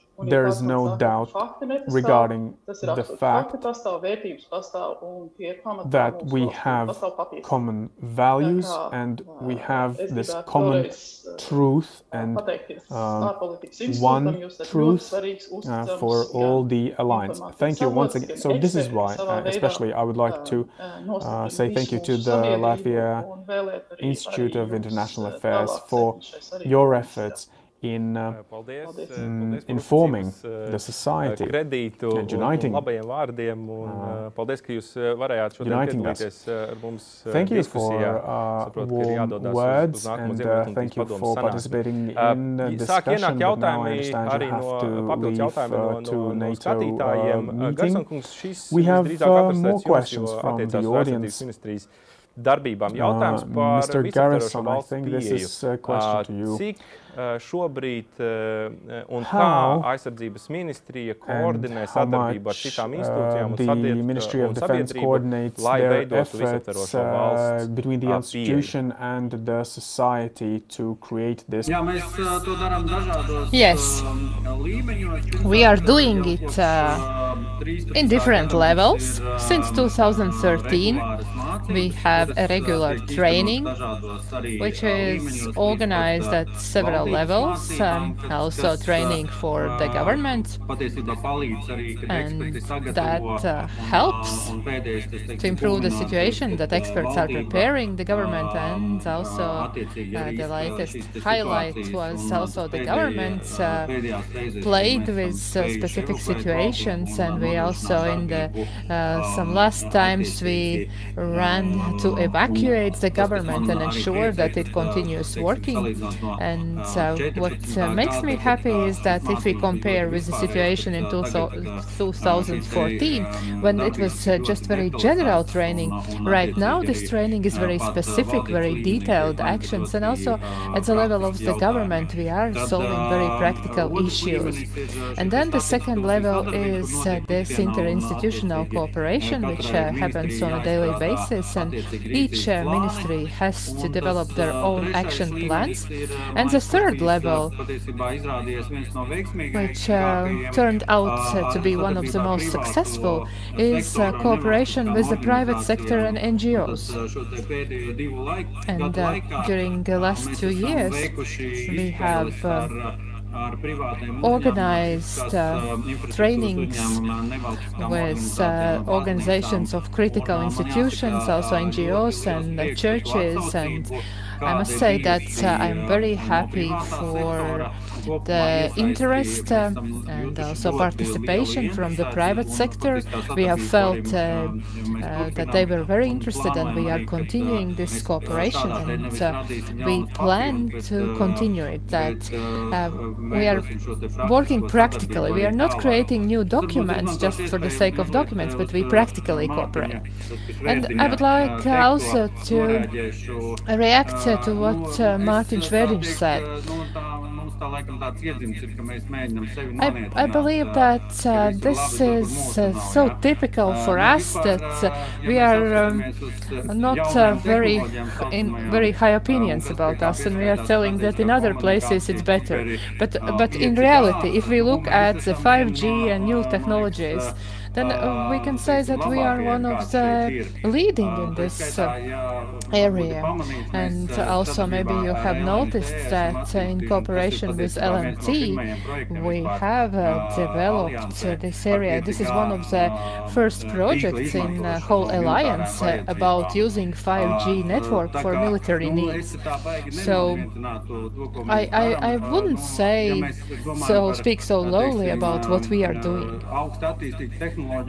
there is no doubt regarding the fact that we have common values and we have this common truth and uh, one truth uh, for all the alliance. Thank you once again. So this is why, uh, especially, I would like to uh, say thank you to the Latvia Institute of International Affairs for your efforts in, uh, in informing the society kredītu and uniting. Un labajiem vārdiem un, uh, paldies, ka jūs varējāt šodien piedalīties ar mums thank you diskusijā. For, uh, Saprot, ka ir jādodas words, uz, uz nākamo Ziemeļatlantijas padomu sanāksmi. Sāk ienāk jautājumi arī no papildus jautājumi no, no, no skatītājiem. Garsankungs, šis visdrīzāk atrastēts jūs, jo attiecās vēstniecības ministrijas darbībām. Jautājums par visaptvarošo valsts pieeju. Cik šobrīd un kā aizsardzības ministrija koordinē sadarbību ar citām institūcijām un, un sabiedrību, lai veidotu visaptvarošo valsts between the institution and the society to create this. Jā, mēs to darām dažādos yes. līmeņos. We are doing it uh, in different levels. Since 2013, we have a regular training, which is organized at several levels, um, also training for the government, and that uh, helps to improve the situation that experts are preparing the government, and also uh, uh the latest highlight was also the government uh, played with uh, specific situations, and we also in the uh, some last times we ran to evacuate the government and ensure that it continues working. And uh, what uh, makes me happy is that if we compare with the situation in 2014, when it was uh, just very general training, right now this training is very specific, very detailed actions, and also at the level of the government we are solving very practical issues. And then the second level is uh, this interinstitutional cooperation, which uh, happens on a daily basis, and each uh, ministry has to develop their own action plans. And the third level, which uh, turned out uh, to be one of the most successful, is uh, cooperation with the private sector and NGOs. And uh, during the last two years, we have organized uh, trainings with uh, organizations of critical institutions, also NGOs and uh, churches. And I must say that uh, I'm very happy for the interest uh, and also participation from the private sector. We have felt uh, uh, that they were very interested and we are continuing this cooperation and uh, we plan to continue it. That uh, uh, we are working practically. We are not creating new documents just for the sake of documents, but we practically cooperate. And I would like also to react to what uh, Martin Švediņš said. I, I believe that uh, this is uh, so typical for us that uh, we are um, not uh, very in very high opinions about us, and we are telling that in other places it's better. But but in reality, if we look at the 5G and new technologies, then uh, we can say that we are one of the leading in this uh, area. And also maybe you have noticed that in cooperation with LMT, we have uh, developed this area. This is one of the first projects in uh, the whole alliance uh, about using 5G network for military needs. So I, I, I wouldn't say so speak so lowly about what we are doing.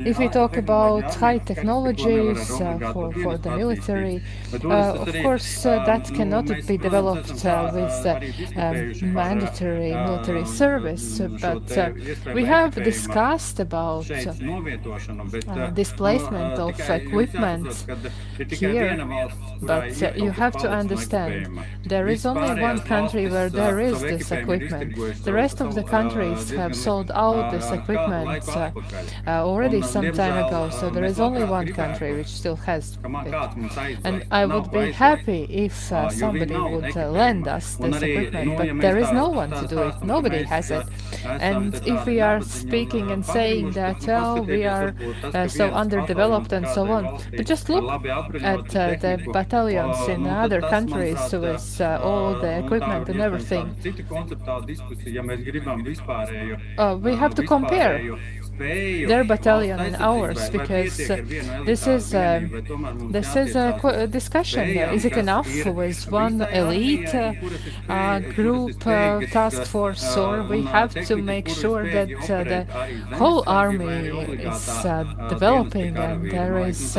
If we talk about high technologies uh, for, for the military, uh, of course uh, that cannot be developed uh, with um, mandatory military service, but uh, we have discussed about uh, displacement of equipment here, but you have to understand there is only one country where there is this equipment. The rest of the countries have sold out this equipment uh, uh, already some time ago, so there is only one country which still has it. And I would be happy if uh, somebody would uh, lend us this equipment, but there is no one to do it. Nobody has it. And if we are speaking and saying that, oh, we are uh, so underdeveloped and so on, but just look at uh, the battalions in other countries with all the equipment and everything. Uh, we have to compare their battalion and ours because uh, this is uh, this is a discussion. Is it enough with one elite uh, group uh, task force, or we have to make sure that uh, the whole army is uh, developing and there is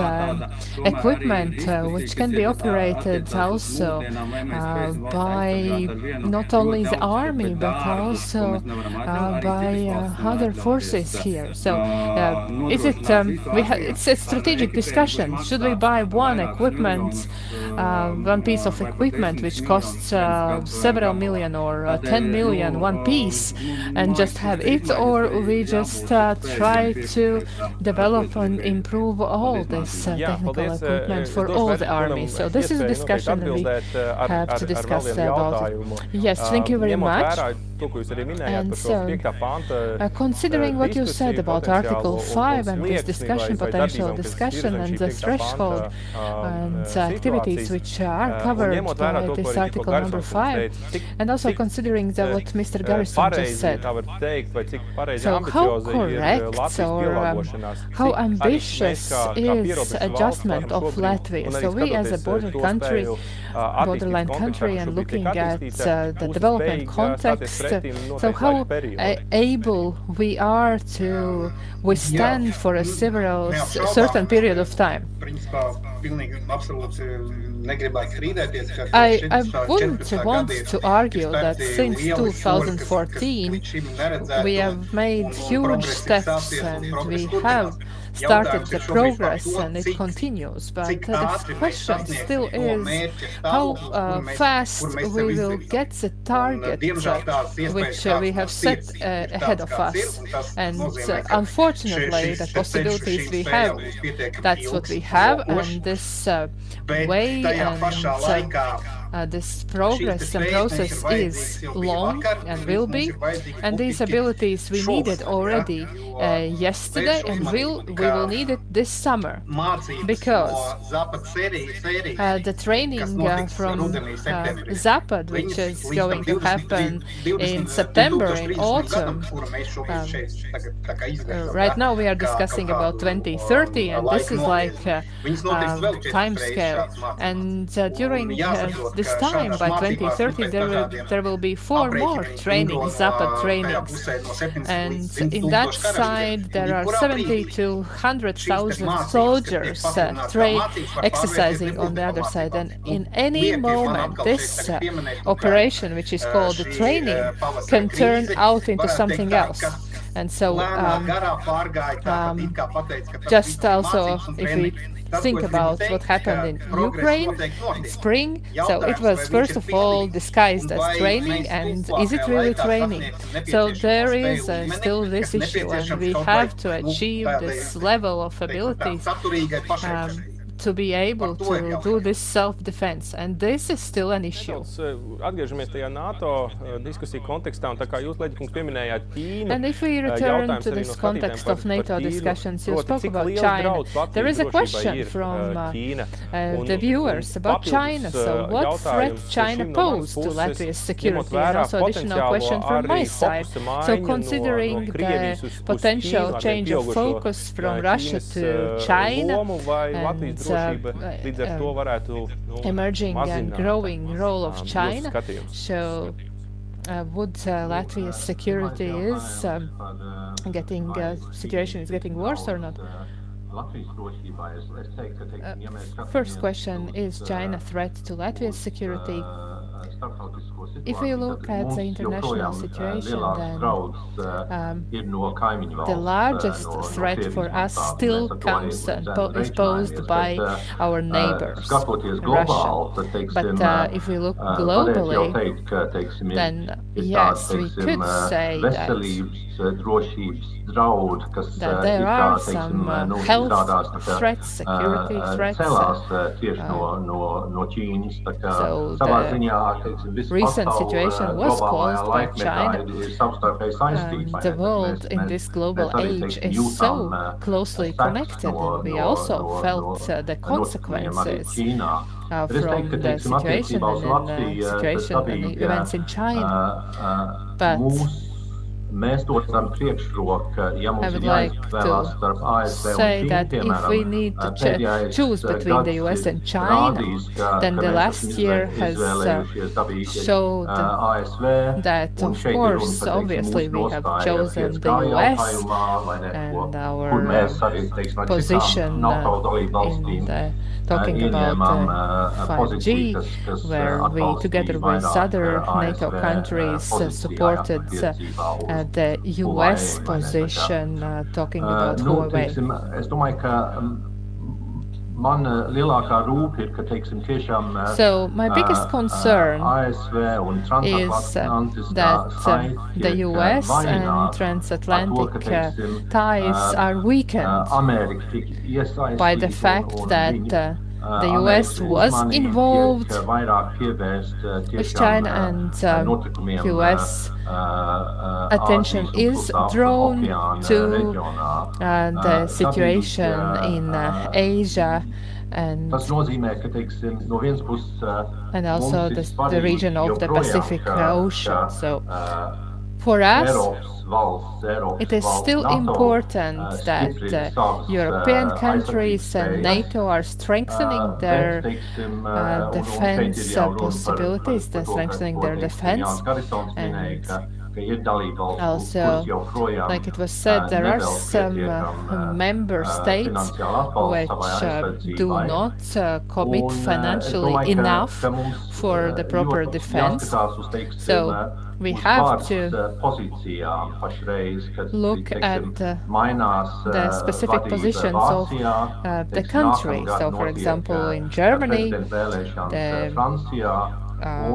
equipment which can be operated also by not only the army but also by other forces here. So, uh, is it? Um, we it's a strategic discussion. Should we buy one equipment, uh, one piece of equipment which costs uh, several million or uh, 10 million one piece, and just have it, or we just uh, try to develop and improve all this uh, technical equipment for all the army? So this is a discussion that we have to discuss about. Yes, thank you very much. And so, uh, considering what you said about Article 5 and this discussion, potential discussion and the threshold um, and uh, activities which are covered by this Article number 5, and also considering that what Mr. Garrison just said. So how correct or um, how ambitious is adjustment of Latvia? So we as a border country, borderline country and looking at uh, the development context, uh, so how uh, able we are to withstand for a several certain period of time. I, I wouldn't want to argue that since 2014 we have made huge steps and we have started the progress and it continues. But uh, the question still is how uh, fast we will get the target uh, which uh, we have set uh, ahead of us. And uh, unfortunately, the possibilities we have, that's what we have, and this way and uh, this progress and process is long and will be, and these abilities we needed already uh, yesterday and will we will need it this summer. Because uh, the training uh, from uh, Zapad, which is going to happen in September, in autumn. Um, uh, right now we are discussing about 2030, and this is like um, time scale. And during this time, by 2030, there will, there will be four more trainings, Zapad trainings. And in that side, there are 70 to 100,000 soldiers uh, train, exercising on the other side. And in any moment, this uh, operation, which is called the training, can turn out into something else. And so, um, um, just also, if we think about what happened in Ukraine in spring. So it was first of all disguised as training, and is it really training? So there is uh, still this issue, and we have to achieve this level of abilities. Um, to be able to do this self-defense, and this is still an issue. Atgriežamies tajā NATO diskusiju kontekstā, un tā kā jūs, Leģikungs, pieminējāt Ķīnu. And if we return to this context of NATO discussions, you spoke about China. There is a question from uh, uh, the viewers about China. So what threat China pose to Latvia's security? And also additional question from my side. So considering the potential change of focus from Russia to China and uh, emerging and growing role of China, so uh, would uh, Latvia's security is um, getting uh, situation is getting worse or not? Uh, first question is China threat to Latvia's security? If we look at the international situation, then um, the largest threat for us still comes and is posed by our neighbors, Russia. But uh, if we look globally, then yes, we could say that that there are some uh, health threats, security threats. Uh, so the recent situation was caused by China. And um, the world in this global age is so closely connected, uh, and we also felt uh, the consequences uh, from the situation and in, uh, situation and events in China. But Mēs dodam priekšroku, ja mums ir jāizvēlās starp ASV un Ķīnu, if we need to ch choose between the US and China, then the last year has uh, showed that, of course, obviously we have chosen the US and our position uh, in the talking about uh, 5G, where we, together with other NATO countries, uh, supported uh, the US position, talking about Huawei. So my biggest concern is that eh, the US and transatlantic eh, ties are weakened by the fact that the US was involved with China and um, US attention is drawn to uh, the situation in uh, uh, Asia and, and also the, the region of the Pacific Ocean. So for us, it is still important that uh, European countries and NATO are strengthening their uh, defense possibilities, they're strengthening their defense. And also, like it was said, there are some uh, member states which uh, do not uh, commit financially enough for the proper defense. So we have to look at uh, the specific positions of uh, the country. So, for example, in Germany, the uh,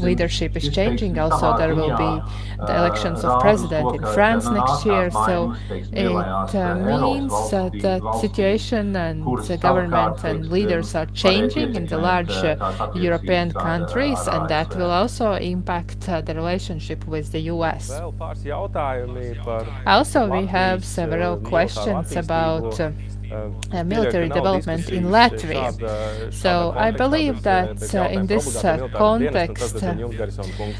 leadership is changing. Also, there will be the elections of president in France next year. So it uh, means that the situation and the government and leaders are changing in the large uh, European countries, and that will also impact uh, the relationship with the US. Also, we have several questions about uh, military development in Latvia. So I believe that uh, in this uh, context uh,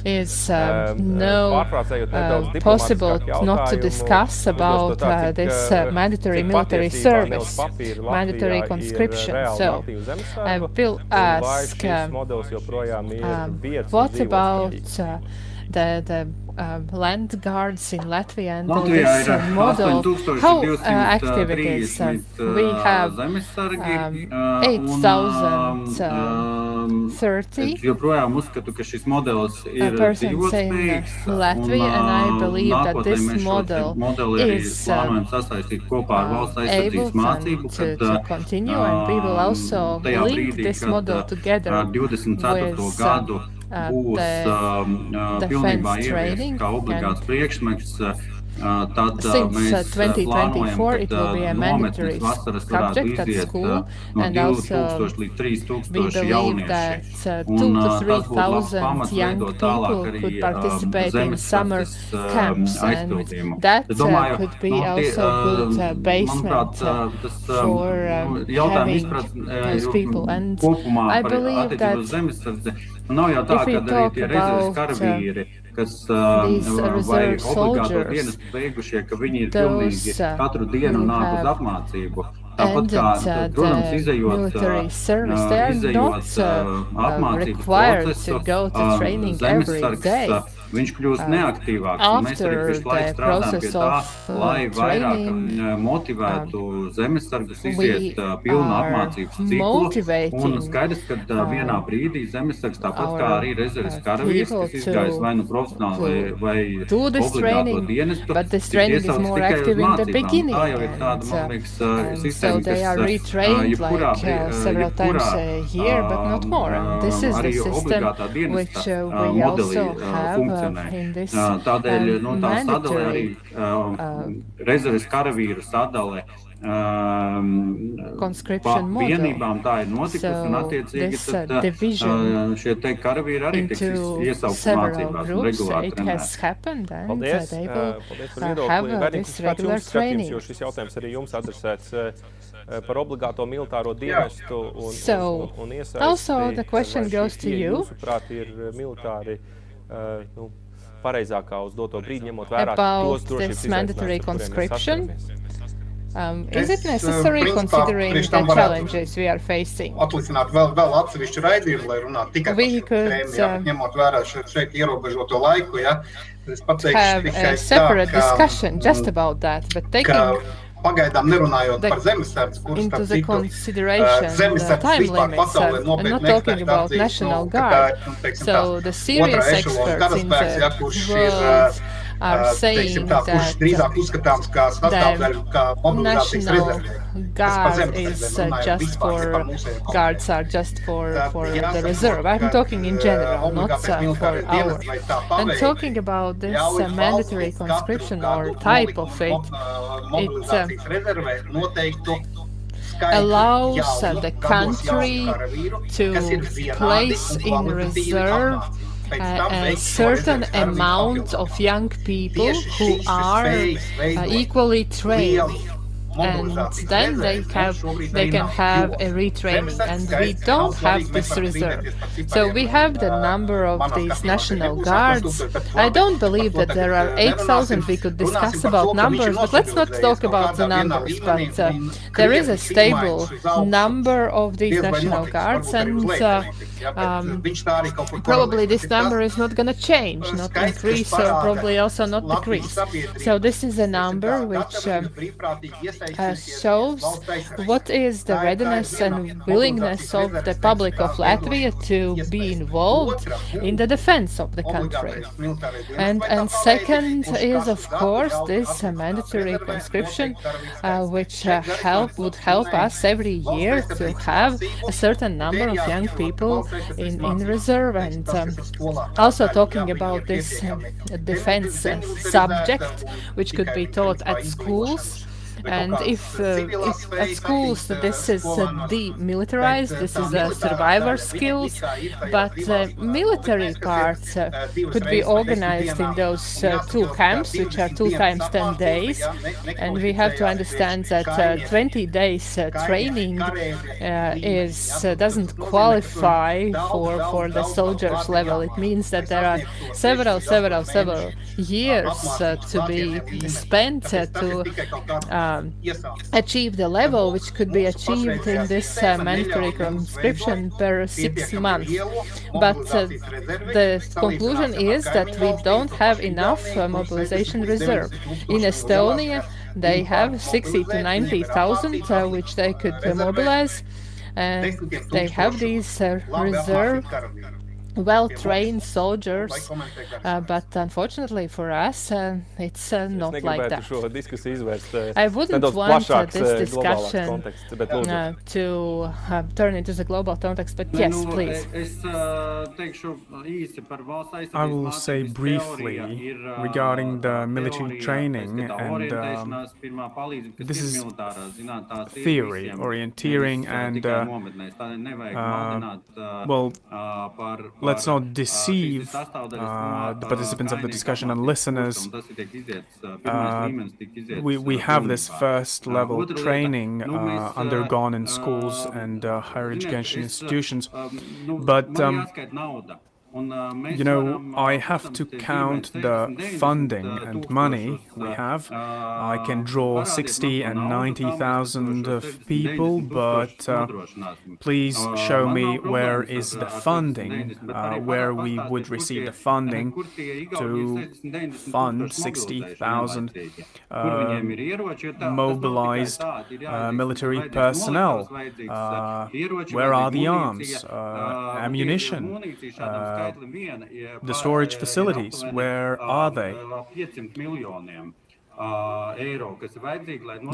is uh, no uh, possible not to discuss about this mandatory military service, mandatory conscription. So I will ask, um, um what about the, the uh, land guards in Latvia and Latvijā this uh, model, how uh, active it is. Uh, we have um, 8,030 persons in Latvia, and I believe that this model is uh, able to, to continue, and we will also link this model together with uh, būs uh, pilnībā ieviests kā obligāts priekšmets tad Since uh, 2024, it will be a mandatory subject at school, and also we believe that uh, two to three thousand young people could participate in summer camps, and that uh, could be also a good uh, basement uh, for um, having those people. And I believe that if we talk about uh, kas uh, vai obligāto dienas beigušie, ka viņi ir pilnīgi katru dienu nāk uz apmācību. Tāpat kā, protams, izējot, izējot apmācības procesu, uh, zemesargs viņš kļūst uh, neaktīvāks. Mēs arī visu laiku strādājam pie tā, uh, lai vairāk uh, motivētu zemesargus iziet uh, pilnu apmācības ciklu. Un skaidrs, ka uh, vienā brīdī zemesargs, tāpat kā arī rezerves karavīrs, kas izgājis vai nu profesionāli vai, obligāto dienestu, tiek iesaukts tikai uz mācībām. Tā jau ir tāda, man liekas, uh, sistēma, kas jebkurā, jebkurā um, arī obligātā dienesta modelī funkcionē funkcionē. Tādēļ nu, tā sadalē arī rezerves karavīru sadalē. Um, vienībām tā ir notikusi, so un attiecīgi tad, uh, šie te karavīri arī tiks iesaukti mācībās un regulāri trenēti. Paldies, uh, paldies par viedokli. Vērīgs kāds jums skatījums, jo šis jautājums arī jums adresēts. Uh, par obligāto militāro dienestu un, so, un, un iesaisti. Also, the question goes to you. Jūsuprāt, ir militāri uh, uh, nu, pareizākā uz doto brīdi, ņemot vērā tos drošības mandatory conscription. Um, is it necessary es, considering the challenges we are facing? Atlicināt vēl, vēl atsevišķu raidījumu, lai runātu tikai par tēmu, ja, ņemot vērā šeit, šeit ierobežoto laiku. Ja. Es pateikšu have tikai a separate tā, ka, discussion just about that, but taking ka, pagaidām nerunājot the, par zemesardzi, kuras starp citu uh, zemesardze vispār pasaulē nopietni neekspēta atzīst, nu, ka tā ir, nu, teiksim, so tā otrā ešalona karaspēks, ja, kurš ir uh, are uh, saying tā, kurš drīzāk uzskatāms kā sastāvdaļa, kā mobilizācijas rezervē. Guard is uh, just for guards are just for for the reserve. I'm talking in general, not uh, for our. And talking about this uh, mandatory conscription or type of it, it uh, allows uh, the country to place in reserve a, a certain amount of young people who are uh, equally trained and then they have they can have a retraining and we don't have this reserve so we have the number of these national guards. i don't believe that there are 8000 we could discuss about numbers but let's not talk about the numbers but uh, there is a stable number of these national guards and uh, um, probably this number is not going to change, not increase or probably also not decrease. So this is a number which um, uh, shows what is the readiness and willingness of the public of Latvia? To be involved in the defense of the country. And, and second is, of course, this uh, mandatory conscription, uh, which uh, help would help us every year to have a certain number of young people in, in reserve and um, also talking about this uh, defense uh, subject which could be taught at schools and if, uh, if at schools this is uh, demilitarized, this is a survivor skills, but uh, military parts uh, could be organized in those uh, two camps, which are two times 10 days. And we have to understand that uh, 20 days training is doesn't qualify for, for the soldiers level. It means that there are several, several, several years to be spent to achieve the level which could be achieved in this uh, mandatory conscription per six months. But uh, the conclusion is that we don't have enough uh, mobilization reserve. In Estonia, they have 60 to 90,000 uh, which they could mobilize, and they have these uh, reserve well-trained soldiers, uh, but unfortunately for us, uh, it's uh, not like that. I wouldn't want uh, this discussion uh, to uh, turn into the global context, but yes, please. I will say briefly regarding the military training, and um, this is theory, orienteering, and well, let's not deceive uh, the participants of the discussion and listeners. Uh, we, we have this first level training uh, undergone in schools and uh, higher education institutions, but um, you know, I have to count the funding and money we have. I can draw 60 and 90,000 of people, but uh, please show me where is the funding, uh, where we would receive the funding to fund 60,000 uh, mobilized uh, military personnel. Uh, where are the arms, uh, ammunition? The storage facilities, where are they?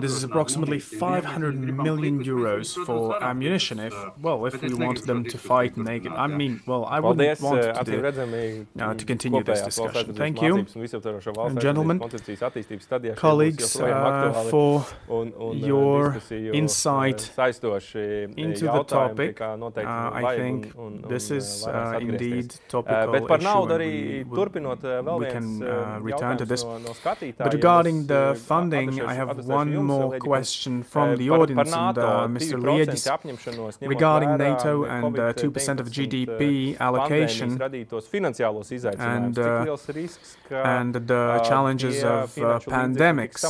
This is approximately 500 million euros for ammunition. If well, if we want them to fight naked, I mean, well, I wouldn't want to, do, uh, to continue this discussion. Thank you, gentlemen, colleagues, uh, for your insight into the topic. Uh, I think this is uh, indeed topical issue, and we, we can uh, uh, return to this. But regarding regarding the funding, I have one more question from the audience, and uh, Mr. Liedis, regarding NATO and uh, 2% of GDP allocation and, uh, and the challenges of uh, pandemics.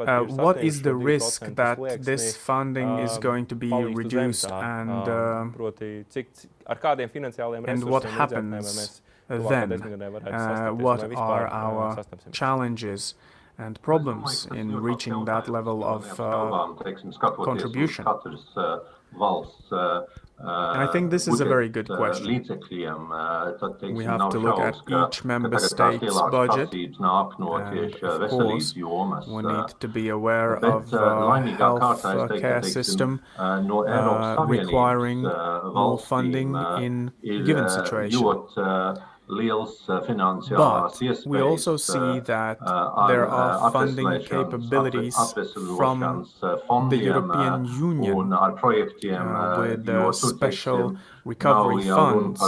Uh, what is the risk that this funding is going to be reduced and, and what happens then uh, what are our challenges and problems in reaching that level of uh, contribution? And I think this is a very good question. We have to look at each member state's budget, and of course, we need to be aware of uh, the health uh, care system uh, uh requiring more funding in given situations. But we also see that there are funding capabilities from the European Union uh, uh, with uh, special recovery funds.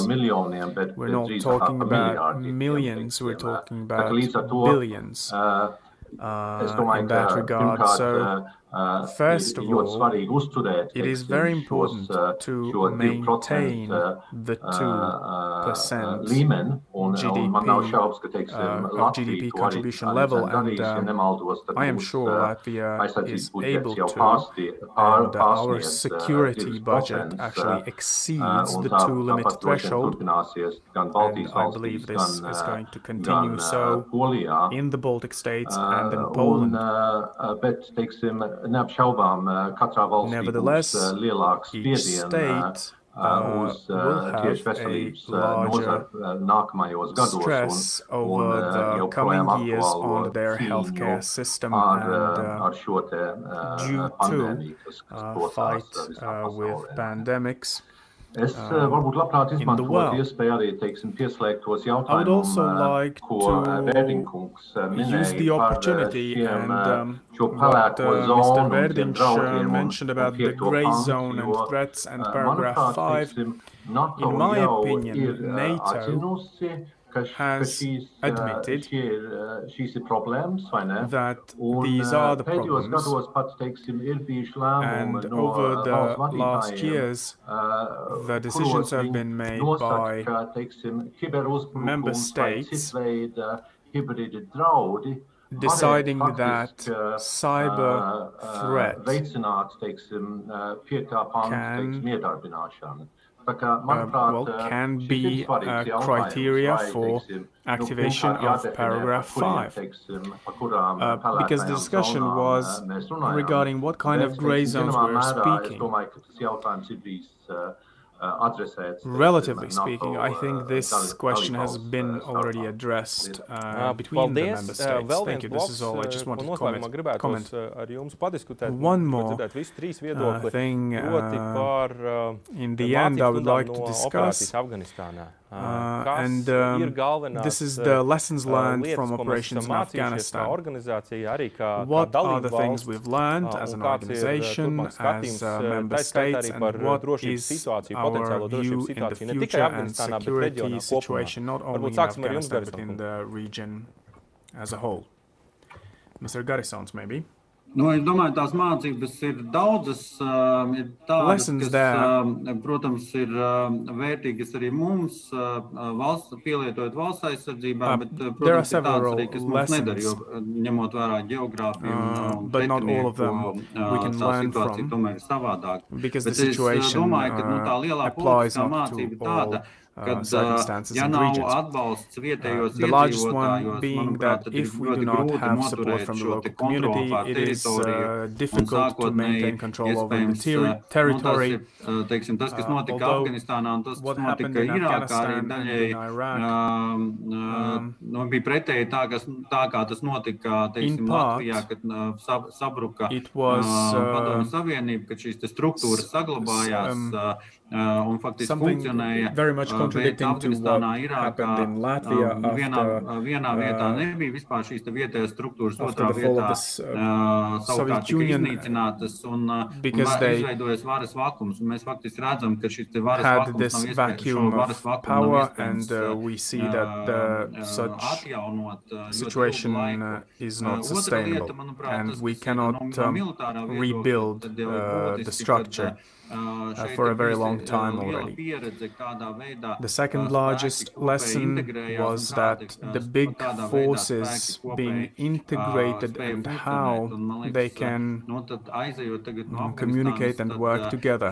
We're not talking about millions, we're talking about billions uh, uh in that regard. So uh, First of all, it is very important to maintain the 2% GDP, uh, GDP uh, contribution level, and um, I am sure Latvia is able to, and our security budget actually exceeds the two limit threshold, and I believe this is going to continue so in the Baltic states and in Poland. Nevertheless, each state uh, will have a larger stress over the coming years on their healthcare system and uh, due to uh, fight uh, with pandemics. Es uh, varbūt labprāt izmantotu iespēju arī teiksim, pieslēgt tos jautājumus, like um, ko uh, Vērdinkungs uh, minēja par uh, šiem, and, um, šo pelēko uh, zonu un draudiem un piekto pantu, jo, manuprāt, teiksim, NATO jau opinion, ir NATO, atzinusi, has admitted that these are the problems. And over the last years, the decisions have been made by member states deciding that cyber threat can uh, uh well, can be a criteria for activation of paragraph 5. Uh, because the discussion was regarding what kind of gray zones we're speaking. Relatively speaking, I think this question has been already addressed uh, uh, between the member states. Thank you. This is all I just wanted to comment. comment. One more uh, thing uh, uh, in the end I would like to discuss uh, and um, this is the lessons learned from operations in Afghanistan. What are the things we've learned as an organization, as uh, member states, and what is our view in the future and security situation, not only in Afghanistan, but in the region as a whole? Mr. Garisons, maybe. Nu, es domāju, tās mācības ir daudzas. Uh, ir tādas, Lessons kas, uh, protams, ir uh, vērtīgas arī mums, uh, valsts, pielietojot valsts aizsardzībā, uh, bet, protams, ir tādas arī, kas mums nedara, jo ņemot vērā geogrāfiju uh, un tehnieku, uh, tā situācija tomēr ir savādāk. Bet es domāju, ka nu, tā lielā politiskā mācība tāda, Kad, uh, circumstances ja nav atbalsts vietējos uh, iedzīvotājos, manuprāt, tad ir ļoti grūti noturēt šo te kontroli pār teritoriju un sākotnēji iespējams, uh, nu tas ir, uh, teiksim, tas, kas notika Afganistānā un tas, kas notika Irākā arī daļēji, um, nu, bija pretēji tā, kas, tā, kā tas notika, teiksim, Latvijā, kad sabruka Padomju Savienība, kad šīs te struktūras saglabājās, Uh, un faktiski funkcionēja very much contradicting uh, Afganistānā, Irākā. Latvia uh, vienā, uh, vienā vietā nebija vispār šīs vietējās struktūras, otrā vietā this, uh, savukārt tika iznīcinātas un, un izveidojas varas vakums. Un mēs faktiski redzam, ka šis varas vakums nav iespējams varas nav iespējams and, uh, we see that uh, such atjaunot situation uh, is not sustainable and we cannot um, rebuild uh, the structure. Uh, uh for a very long time already. The second largest lesson was that the big forces being integrated and how they can mm, communicate and work together.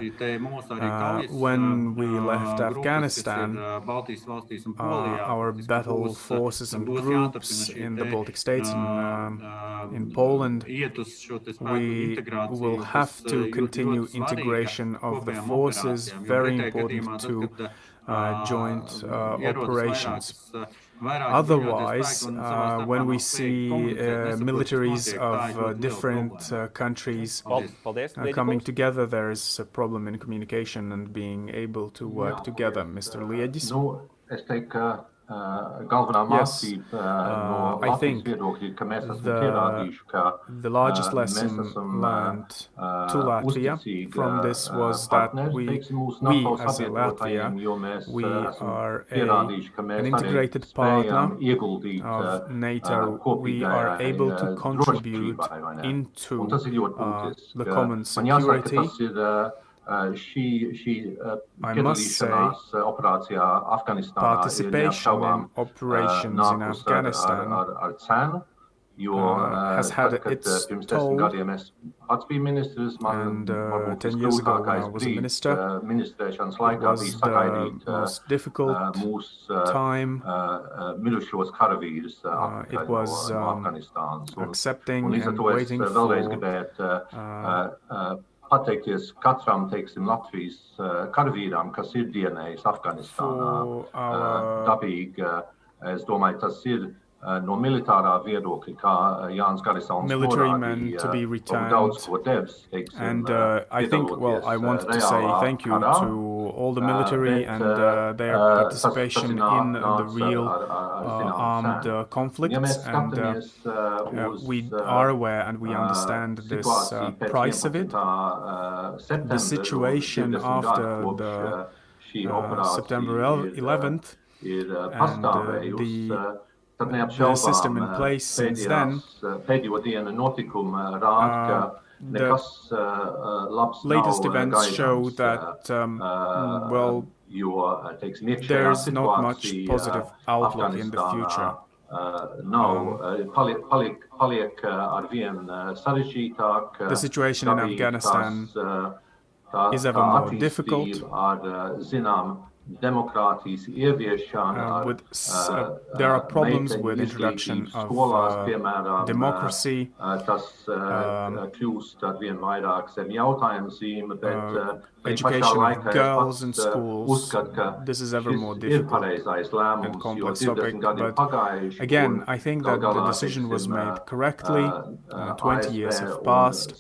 Uh, when we left Afghanistan, uh, uh our battle forces and groups in the Baltic states and uh, in Poland, we will have to continue integration of the forces, very important to uh, joint uh, operations. Otherwise, uh, when we see uh, militaries of uh, different uh, countries coming together, there is a problem in communication and being able to work together. Mr. Lieģis? Galvenā mācība uh, no Latvijas viedokļa ir, ka mēs esam pierādījuši, ka the largest lesson learned to Latvia from this was that we, we as a Latvia, we are a, an integrated partner of NATO. We are able to contribute into uh, the common security šī, šī piedalīšanās operācijā Afganistānā participation in operations in Afghanistan ar, ar cenu, jo uh, has had tad, its toll. gadiem es pats biju ministrs, man and, uh, ten years ago when I was a minister, uh, ministrēšanas laikā bija sagaidīt uh, difficult mūsu uh, time. Uh, uh, mirušos karavīrus uh, it was no, no um, Afganistānas. Un, accepting un and waiting es vēlreiz gribētu uh, uh, uh, pateikties katram, teiksim, Latvijas uh, karavīram, kas ir dienējis Afganistānā. Uh, dabīgi, uh, es domāju, tas ir no militārā viedokļa, kā Jānis Garisons norādīja, daudz ko teiksim, And uh, I think, well, I wanted to say thank you to all the military and uh, their participation in the real uh, armed uh, conflicts. And uh, we are aware and we understand this price of it. The situation after the September 11th and the the system in place since then. The latest events show that, um, well, there's not much positive outlook in the future. The situation in Afghanistan is ever more difficult. Uh, with, uh, there are problems with introduction of uh, piemēram, democracy. Tas um, kļūst ar vien vairāk zem jautājuma zīme, bet education of girls in schools. This is ever more difficult and complex topic. But again, I think that the decision was made correctly. Uh, uh 20 years have passed.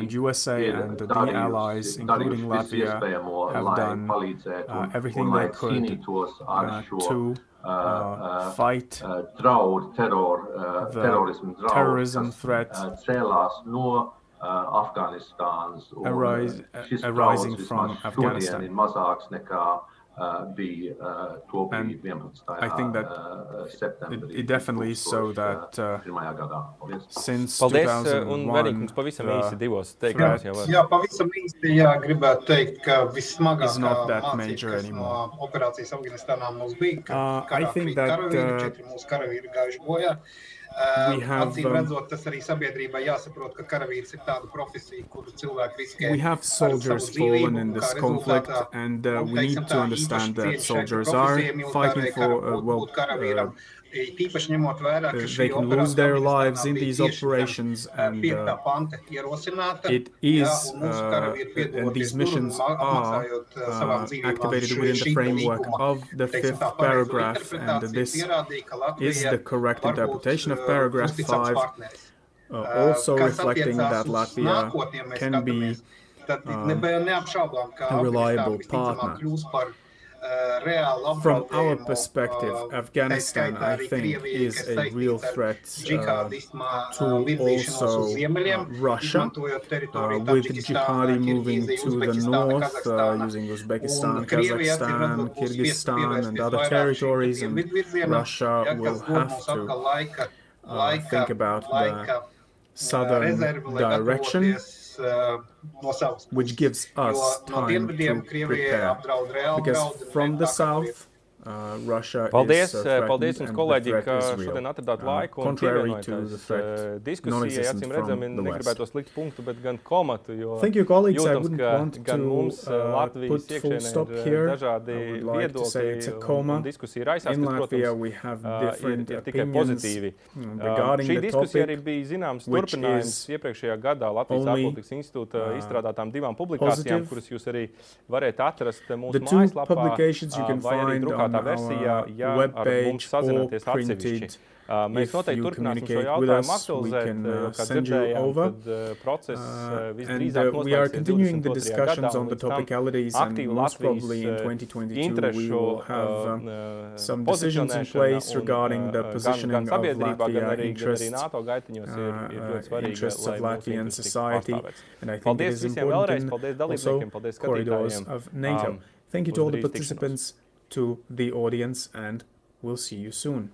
And USA and the allies, including Latvia, have done uh, everything they could uh, to uh, uh fight the terrorism threat Afghanistāns Arise, arising from Afghanistan. bija to brīdi 11. I think that septembrī. It, it definitely is so that uh, since Paldies, un Verīkums pavisam īsi divos teikumos jau var. Jā, pavisam īsi, jā, gribētu teikt, ka vissmagākā mācības no operācijas Afganistānā mums bija, ka uh, karā karavīri, četri mūsu karavīri gājuši bojā. Uh, we have, Acīm redzot, tas arī sabiedrībai jāsaprot, ka karavīrs ir tāda profesija, kuru cilvēki riskē. We have soldiers fallen in this conflict, and uh, we need to understand that soldiers are fighting for, uh, well, uh, Tīpaši ņemot vērā, ka they can lose their lives in these operations and uh, it is uh, and these missions are uh, activated within the framework of the fifth paragraph and this is the correct interpretation of paragraph 5 uh, also reflecting that Latvia can be uh, a reliable partner. From our perspective, Afghanistan, I think, is a real threat uh, to also uh, Russia, uh, with jihadi moving to the north, uh, using Uzbekistan, Kazakhstan, Kyrgyzstan, and other territories, and Russia will have to uh, think about the southern direction which gives us time to prepare. Because from the south, Uh, Russia paldies, uh, paldies jums, kolēģi, ka šodien atradāt uh, laiku un pievienojāties uh, diskusijai. Acīm redzami, negribētu slikt punktu, bet gan komatu, jo Thank you, colleagues. jūtams, ka gan mums uh, Latvijas iekšienē ir dažādi viedokļi un diskusija raisās, kas, protams, ir, ir tikai pozitīvi. Šī diskusija arī bija zināms turpinājums iepriekšējā gadā Latvijas ārpolitikas institūta izstrādātām divām publikācijām, kuras jūs arī varētu atrast mūsu mājaslapā vai arī drukātā versijā versijā, ja ar mums sazināties atsevišķi. Uh, mēs noteikti turpināsim šo jautājumu aktualizēt, jo, uh, kā dzirdējām, tad uh, process visdrīzāk noslēgsies 22. gadā, aktīvu Latvijas interešu pozicionēšana un gan, gan sabiedrībā, gan arī, gan arī NATO gaitiņos ir, ir ļoti svarīga, lai mūsu intereses tiktu pastāvēts. Paldies visiem vēlreiz, paldies dalībniekiem, paldies skatītājiem. Um, Thank you to all the participants. To the audience and we'll see you soon.